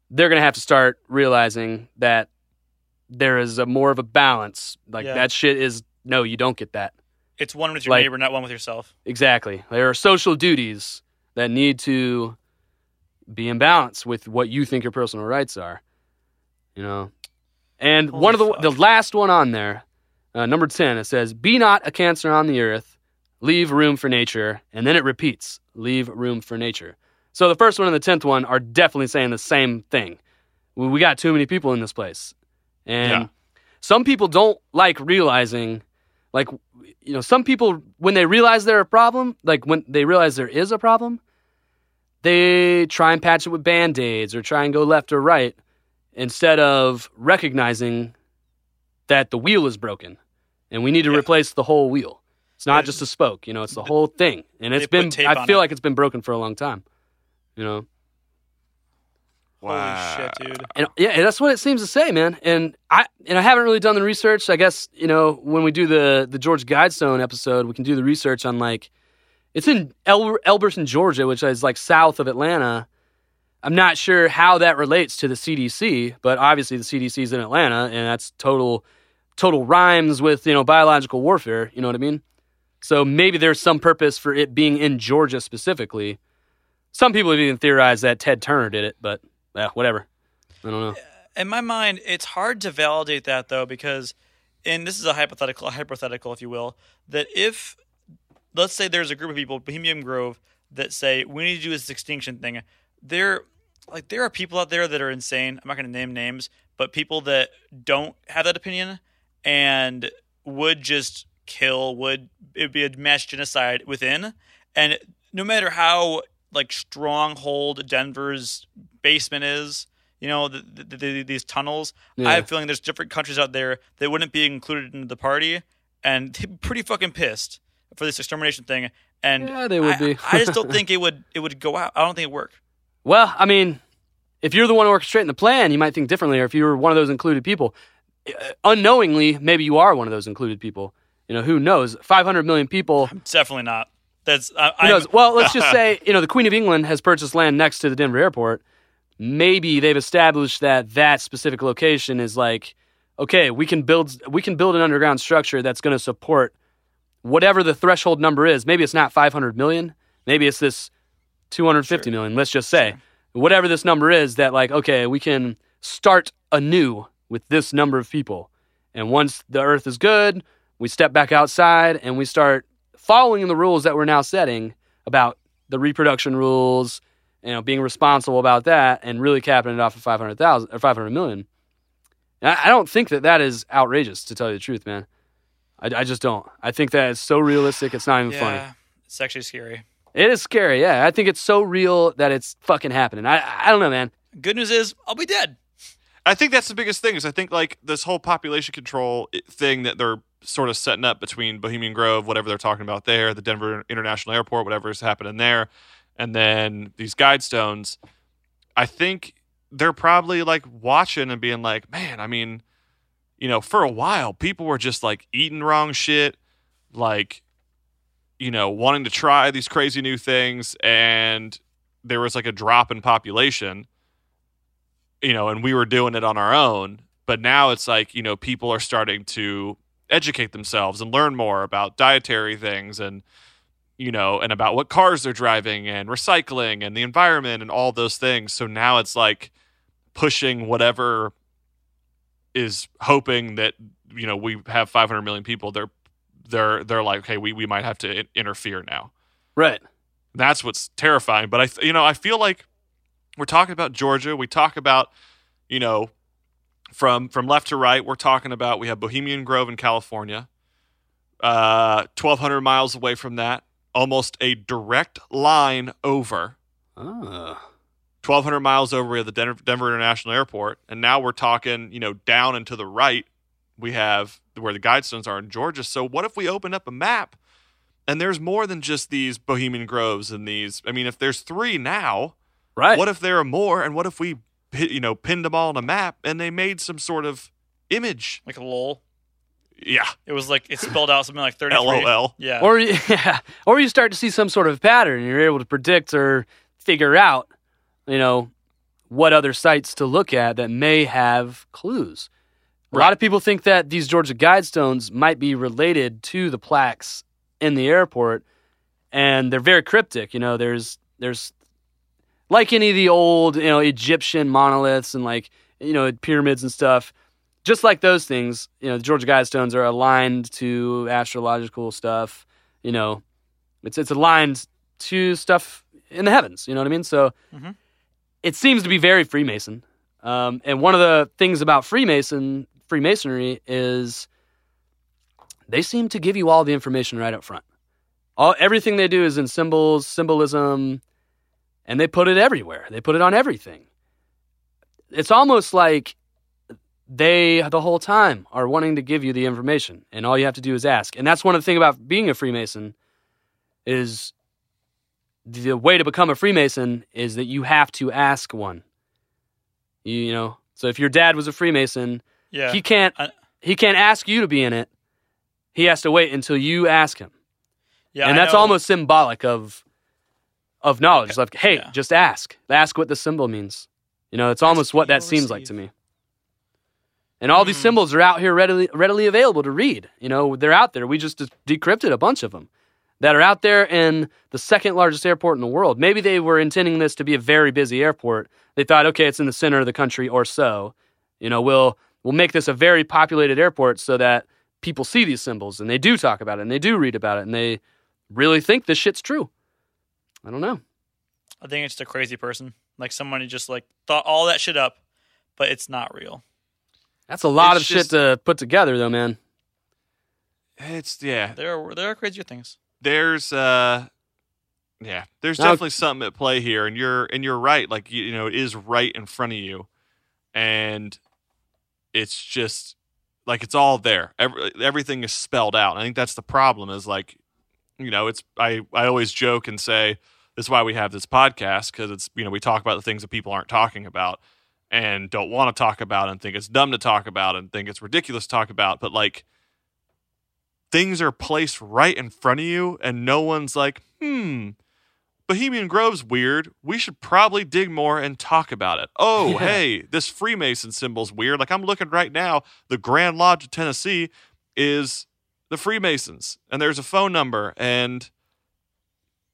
they're going to have to start realizing that there is a more of a balance. Like Yeah. that shit is no, you don't get that. It's one with your Like- neighbor, not one with yourself. Exactly. There are social duties that need to be in balance with what you think your personal rights are. You know. And one of the Holy the last one on there, uh, number 10, it says, "Be not a cancer on the earth, leave room for nature." And then it repeats, "Leave room for nature." So the first one and the 10th one are definitely saying the same thing. We got too many people in this place. And Yeah. some people don't like realizing like you know some people when they realize they're a problem like when they realize there is a problem they try and patch it with band-aids or try and go left or right instead of recognizing that the wheel is broken and we need to Yeah. replace the whole wheel it's not They- just a spoke you know it's the whole thing and it's been i feel it. like it's been broken for a long time you know Wow. Holy shit, dude. and yeah, and that's what it seems to say, man. And I and I haven't really done the research. I guess you know when we do the the George Guidestone episode, we can do the research on like it's in El- Elberton, Georgia, which is like south of Atlanta. I'm not sure how that relates to the CDC, but obviously the CDC is in Atlanta, and that's total total rhymes with you know biological warfare. You know what I mean? So maybe there's some purpose for it being in Georgia specifically. Some people have even theorized that Ted Turner did it, but yeah, whatever. I don't know. in my mind, it's hard to validate that though, because, and this is a hypothetical, a hypothetical, if you will, that if, let's say there's a group of people, Bohemian Grove, that say we need to do this extinction thing, there, like there are people out there that are insane. I'm not going to name names, but people that don't have that opinion and would just kill, would it would be a mass genocide within, and no matter how like stronghold Denver's basement is, you know, the, the, the, these tunnels. Yeah. I have a feeling there's different countries out there that wouldn't be included into the party, and <laughs> they'd be pretty fucking pissed for this extermination thing. And Yeah, they would I, be. I just <laughs> don't think it would it would go out. I don't think it worked. Well, I mean, if you're the one orchestrating the plan, you might think differently. Or if you're one of those included people, uh, unknowingly, maybe you are one of those included people. You know, who knows? 500 million people. Definitely not. That's I, Who knows? Well, let's just <laughs> say, you know, the Queen of England has purchased land next to the Denver airport. Maybe they've established that that specific location is like, okay, we can build we can build an underground structure that's going to support whatever the threshold number is. Maybe it's not 500 million. Maybe it's this 250 million. Let's just say whatever this number is. That like, okay, we can start anew with this number of people, and once the Earth is good, we step back outside and we start following the rules that we're now setting about the reproduction rules, you know, being responsible about that, and really capping it off at 500,000 or 500 million. And I don't think that that is outrageous, to tell you the truth, man. I, I just don't. I think that it's so realistic, it's not even yeah, funny. it's actually scary. It is scary, yeah. I think it's so real that it's fucking happening. I, I don't know, man. Good news is I'll be dead. I think that's the biggest thing is I think like this whole population control thing that they're sort of setting up between Bohemian Grove, whatever they're talking about there, the Denver International Airport, whatever is happening there, and then these guide stones. I think they're probably like watching and being like, man, I mean, you know, for a while people were just like eating wrong shit, like, you know, wanting to try these crazy new things, and there was like a drop in population you know, and we were doing it on our own. But now it's like, you know, people are starting to educate themselves and learn more about dietary things and, you know, and about what cars they're driving and recycling and the environment and all those things. So now it's like pushing whatever is hoping that you know we have 500 million people. They're they're they're like, okay, we we might have to i- interfere now. Right. That's what's terrifying. But I, th- you know, I feel like we're talking about Georgia. We talk about, you know, from from left to right. We're talking about we have Bohemian Grove in California, uh, twelve hundred miles away from that, almost a direct line over. Oh. 1,200 miles over, we have the Denver, Denver International Airport. And now we're talking, you know, down and to the right, we have where the Guidestones are in Georgia. So what if we open up a map and there's more than just these Bohemian Groves and these? I mean, if there's three now, Right. what if there are more? And what if we, you know, pinned them all on a map and they made some sort of image? Like a lol. Yeah. It was like it spelled out something like thirty. LOL. Yeah. Or <laughs> yeah, or you start to see some sort of pattern. You're able to predict or figure out, you know, what other sites to look at that may have clues. A lot of people think that these Georgia Guidestones might be related to the plaques in the airport, and they're very cryptic. You know, there's there's like any of the old you know Egyptian monoliths and like you know pyramids and stuff. Just like those things, you know, the Georgia Guidestones are aligned to astrological stuff. You know, it's it's aligned to stuff in the heavens. You know what I mean? So Mhm. it seems to be very Freemason. Um, and one of the things about Freemason Freemasonry is they seem to give you all the information right up front. All everything they do is in symbols, symbolism, and they put it everywhere. They put it on everything. It's almost like they the whole time are wanting to give you the information, and all you have to do is ask. And that's one of the things about being a Freemason is the way to become a Freemason is that you have to ask one. You, you know, so if your dad was a Freemason, yeah. he can't I- he can't ask you to be in it. He has to wait until you ask him, yeah. and I that's know- almost symbolic of of knowledge. Like, hey, Yeah. just ask. Ask what the symbol means. You know, it's almost what that seems like to me. And all these Hmm. symbols are out here readily readily available to read. You know, they're out there. We just decrypted a bunch of them that are out there in the second largest airport in the world. Maybe they were intending this to be a very busy airport. They thought, okay, it's in the center of the country or so. You know, we'll we'll make this a very populated airport so that people see these symbols and they do talk about it and they do read about it and they really think this shit's true. I don't know. I think it's just a crazy person. Like someone who just like thought all that shit up, but it's not real. That's a lot It's of just- shit to put together, though, man. It's, yeah. There are there are crazier things. there's uh yeah there's Now- definitely something at play here and you're and you're right like you, you know it is right in front of you and it's just like it's all there. Every, everything is spelled out. I think that's the problem is like you know it's i i always joke and say this is why we have this podcast because it's you know we talk about the things that people aren't talking about and don't want to talk about and think it's dumb to talk about and think it's ridiculous to talk about but like things are placed right in front of you and no one's like, hmm, Bohemian Grove's weird. We should probably dig more and talk about it. Oh, <laughs> Yeah. hey, this Freemason symbol's weird. Like I'm looking right now, the Grand Lodge of Tennessee is the Freemasons, and there's a phone number, and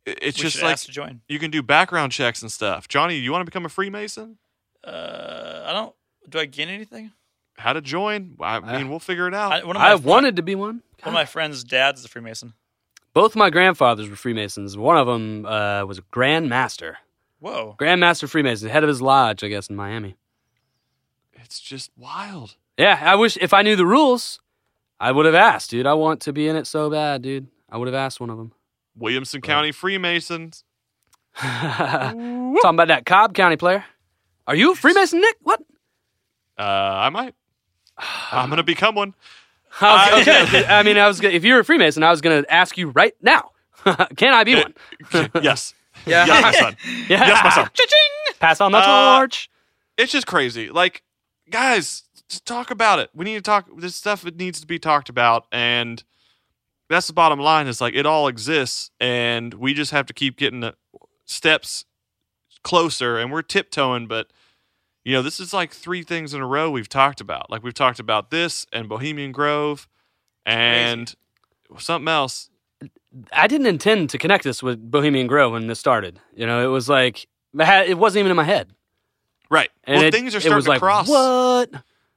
it's we just like ask to join. you can do background checks and stuff. Johnny, you want to become a Freemason? Uh, I don't. Do I gain anything? How to join? I mean, we'll figure it out. I, one of my I fri- wanted to be one. One of my friends' dad's a Freemason. Both my grandfathers were Freemasons. One of them uh, was a Grand Master. Whoa. Grand Master Freemason, head of his lodge, I guess, in Miami. it's just wild. Yeah, I wish if I knew the rules, I would have asked, dude. I want to be in it so bad, dude. I would have asked one of them. Williamson County Freemasons. <laughs> Talking about that Cobb County player. Are you a Freemason, Nick? What? Uh, I might. <sighs> I'm gonna become one. I was- okay. I mean, I was gonna, if you were a Freemason, I was going to ask you right now. <laughs> Can I be one? <laughs> yes. <laughs> Yeah. Yes, my son. Yeah. Yes, my son. Ching! Pass on the Uh, torch. It's just crazy. Like, guys, just talk about it. We need to talk. This stuff it needs to be talked about, and that's the bottom line. Is like it all exists, and we just have to keep getting the steps closer, and we're tiptoeing. But you know, this is like three things in a row we've talked about. Like we've talked about this and Bohemian Grove, and something else. I didn't intend to connect this with Bohemian Grove when this started. You know, it was like it wasn't even in my head. Right. And well, it, things are starting to like, cross. What?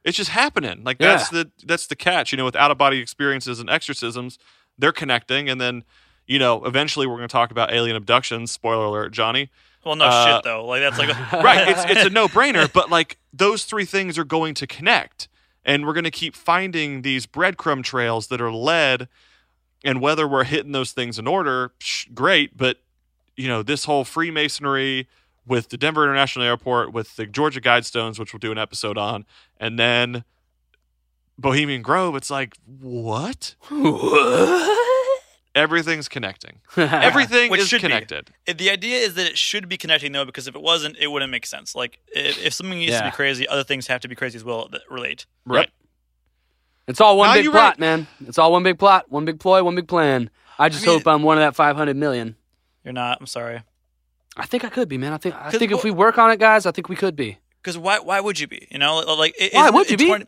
It's just happening. Like that's the that's the catch. You know, with out of body experiences and exorcisms, they're connecting, and then you know, eventually we're going to talk about alien abductions. Spoiler alert, Johnny. Well, no Uh, shit though. Like that's like <laughs> right. It's it's a <laughs> no brainer, but like those three things are going to connect, and we're going to keep finding these breadcrumb trails that are led. And whether we're hitting those things in order, psh, great. But you know, this whole Freemasonry with the Denver International Airport, with the Georgia Guidestones, which we'll do an episode on, and then Bohemian Grove. It's like what? <laughs> Everything's connecting. Everything <laughs> Which is should be. connected. It- The idea is that it should be connecting though, because if it wasn't, it wouldn't make sense. Like if, if something needs to Yeah. be crazy, other things have to be crazy as well that relate. Right. It's all one No, big you're plot, right. man. It's all one big plot, one big ploy, one big plan. I just I mean- hope I'm one of that 500 million. You're not. I'm sorry. I think I could be, man. I think I 'Cause think if wh- we work on it, guys, I think we could be. Because why? Why would you be? You know, like it, Why in- would you in be? 20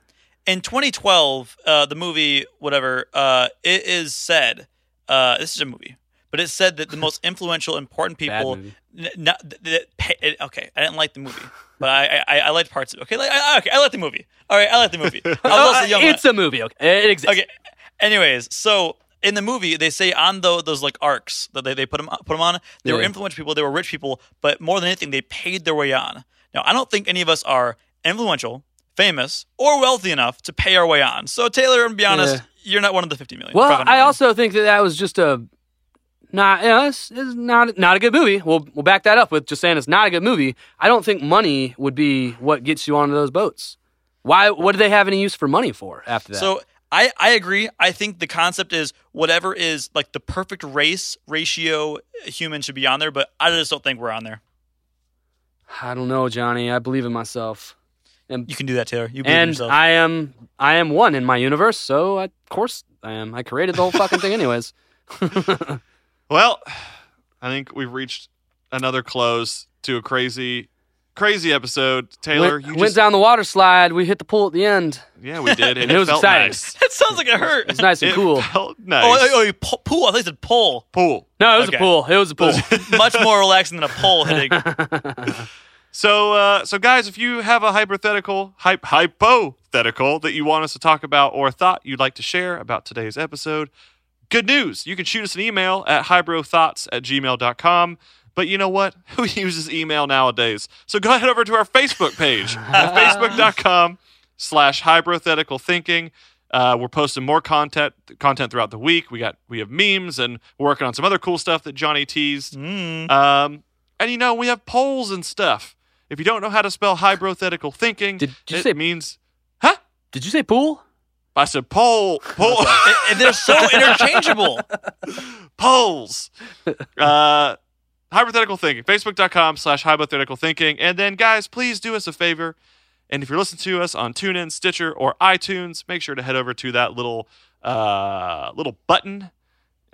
in 2012, uh, the movie whatever, uh, it is said. Uh, this is a movie, but it said that the most <laughs> influential, important people. N- not, that pay, it, okay, I didn't like the movie, but I I, I liked parts of it. Okay, like, I, okay, I like the movie. All right, I like the movie. I was <laughs> also young. it's a movie. Okay, it exists. Okay. Anyways, so in the movie, they say on those, those like arcs that they, they put them put them on, they were influential people, they were rich people, but more than anything, they paid their way on. Now, I don't think any of us are influential, famous, or wealthy enough to pay our way on. So, Taylor, and be honest, Yeah. You're not one of the 50 million. Well, 500 I also think that that was just a not. You know, it's, it's not not a good movie. We'll we'll back that up with just saying it's not a good movie. I don't think money would be what gets you onto those boats. Why? What do they have any use for money for after that? So I, I agree. I think the concept is whatever is like the perfect race ratio human should be on there, but I just don't think we're on there. I don't know, Johnny. I believe in myself, You can do that, Taylor. You believe in and yourself. I am I am one in my universe. So I, of course I am. I created the whole fucking thing, anyways. <laughs> Well, I think we've reached another close to a crazy, crazy episode. Taylor, went, you went just down the water slide. We hit the pool at the end. yeah, we did, <laughs> and, And it was felt exciting. nice. that sounds like it hurt. It's nice and It cool. felt oh, oh, nice. Oh, oh, oh, po- pool. I thought you said pole. Pool. No, it was Okay. a pool. It was a pool. <laughs> Much more relaxing than a pole hitting. So, uh, so guys, if you have a hypothetical, hype, hypothetical that you want us to talk about or a thought you'd like to share about today's episode, good news. You can shoot us an email at hybrothoughts at gmail.com. But you know what? <laughs> Who uses email nowadays? So go ahead over to our Facebook page <laughs> at facebook.com slash hypothetical thinking. Uh, we're posting more content content throughout the week. We got we have memes and we're working on some other cool stuff that Johnny teased. Mm. Um, and you know, we have polls and stuff. If you don't know how to spell hypothetical thinking, Did you it say- means huh? Did you say pool? I said poll, pole. <laughs> And they're so <laughs> interchangeable. polls. Uh, hypothetical thinking. Facebook.com slash hypothetical thinking. And then, guys, please do us a favor. And if you're listening to us on TuneIn, Stitcher, or iTunes, make sure to head over to that little uh, little button.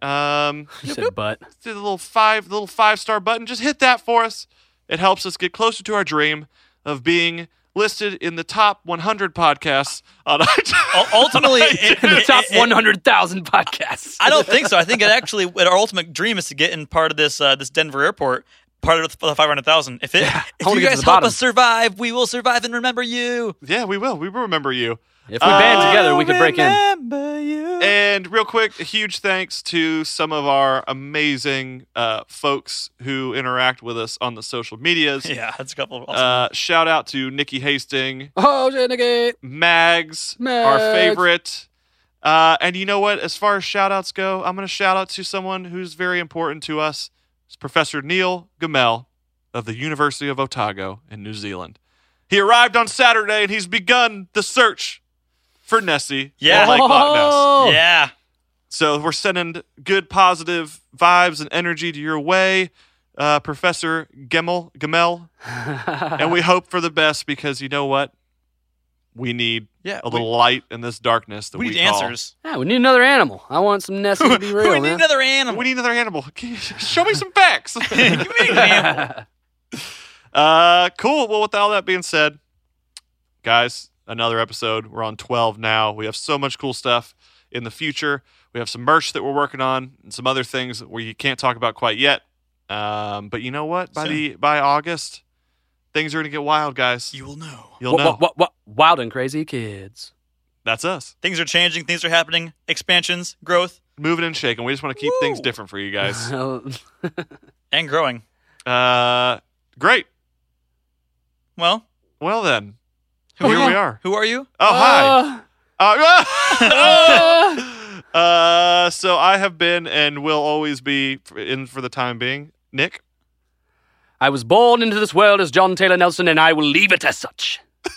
Um, You said butt. the little five, the little five star button. Just hit that for us. It helps us get closer to our dream of being listed in the top 100 podcasts on <laughs> iTunes. Ultimately, it- <laughs> In the top 100,000 podcasts. I don't think so. I think it actually our ultimate dream is to get in part of this uh, this Denver airport, part of the five hundred thousand. If it, I if you guys help bottom. us survive, we will survive and remember you. yeah, we will. We will remember you. If we band Uh, together, we could break in. You. And real quick, a huge thanks to some of our amazing uh, folks who interact with us on the social medias. <laughs> Yeah, that's a couple of awesome. Uh, shout out to Nikki Hasting, Oh, shit, nigga. Mags, our favorite. Uh, and you know what? As far as shout outs go, I'm going to shout out to someone who's very important to us. It's Professor Neil Gamel of the University of Otago in New Zealand. He arrived on Saturday and he's begun the search for Nessie. Yeah. on Lake Loch Ness. Oh. yeah, So we're sending good, positive vibes and energy to your way, uh, Professor Gemmell, Gamel, <laughs> and we hope for the best because you know what? We need yeah. a little light in this darkness that we, we, we need call. answers. Yeah, we need another animal. I want some Nessie to be <laughs> real, we need man. another animal. We need another animal. <laughs> Show me some facts. Give me an animal. uh, cool. Well, with all that being said, guys, another episode. We're on 12 now. We have so much cool stuff in the future. We have some merch that we're working on and some other things we can't talk about quite yet. Um, but you know what? By Soon. the by August, things are gonna get wild, guys. You will know. You'll what, know. what, what, what, Wild and crazy kids. That's us. Things are changing. Things are happening. Expansions, growth, Moving and shaking. We just want to keep things different for you guys. <laughs> and growing. Uh, great. Well, Well then, who here are you? we are. Who are you? Oh hi. <laughs> Uh, uh, so I have been and will always be in for the time being. Nick. I was born into this world as John Taylor Nelson, and I will leave it as such. <laughs>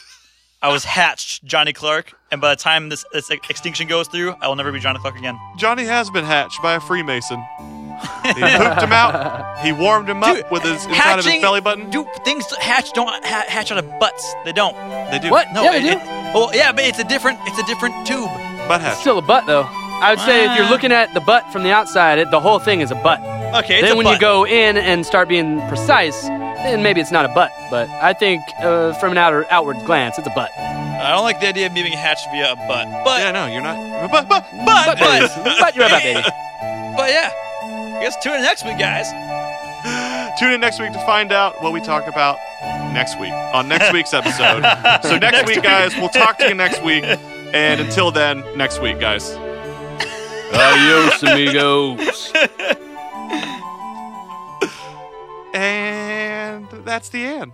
I was hatched, Johnny Clark, and by the time this, this extinction goes through, I will never be Johnny Clark again. Johnny has been hatched by a Freemason. He pooped him out. He warmed him up with his inside of his hatching- belly button. Do things hatch don't ha- hatch out of butts? They don't. They do. What? No, Yeah, they it- do. it- well, yeah, but it's a different. It's a different tube. Butt hatch. Still a butt, though. I would say if you're Ah. looking at the butt from the outside, it, the whole thing is a butt. Okay, it's then a when butt. you go in and start being precise, then maybe it's not a butt. But I think uh, from an outer outward glance, it's a butt. I don't like the idea of me being hatched via a butt, but Yeah, no, you're not. But, but, but Butt but, baby. Butt you're a butt baby. <laughs> but yeah. I guess tune in next week, guys. <gasps> Tune in next week to find out what we talk about next week on next week's episode. so <laughs> next, week, guys, we'll talk to you next week. And until then, next week, guys. Adios, amigos. <laughs> And that's the end.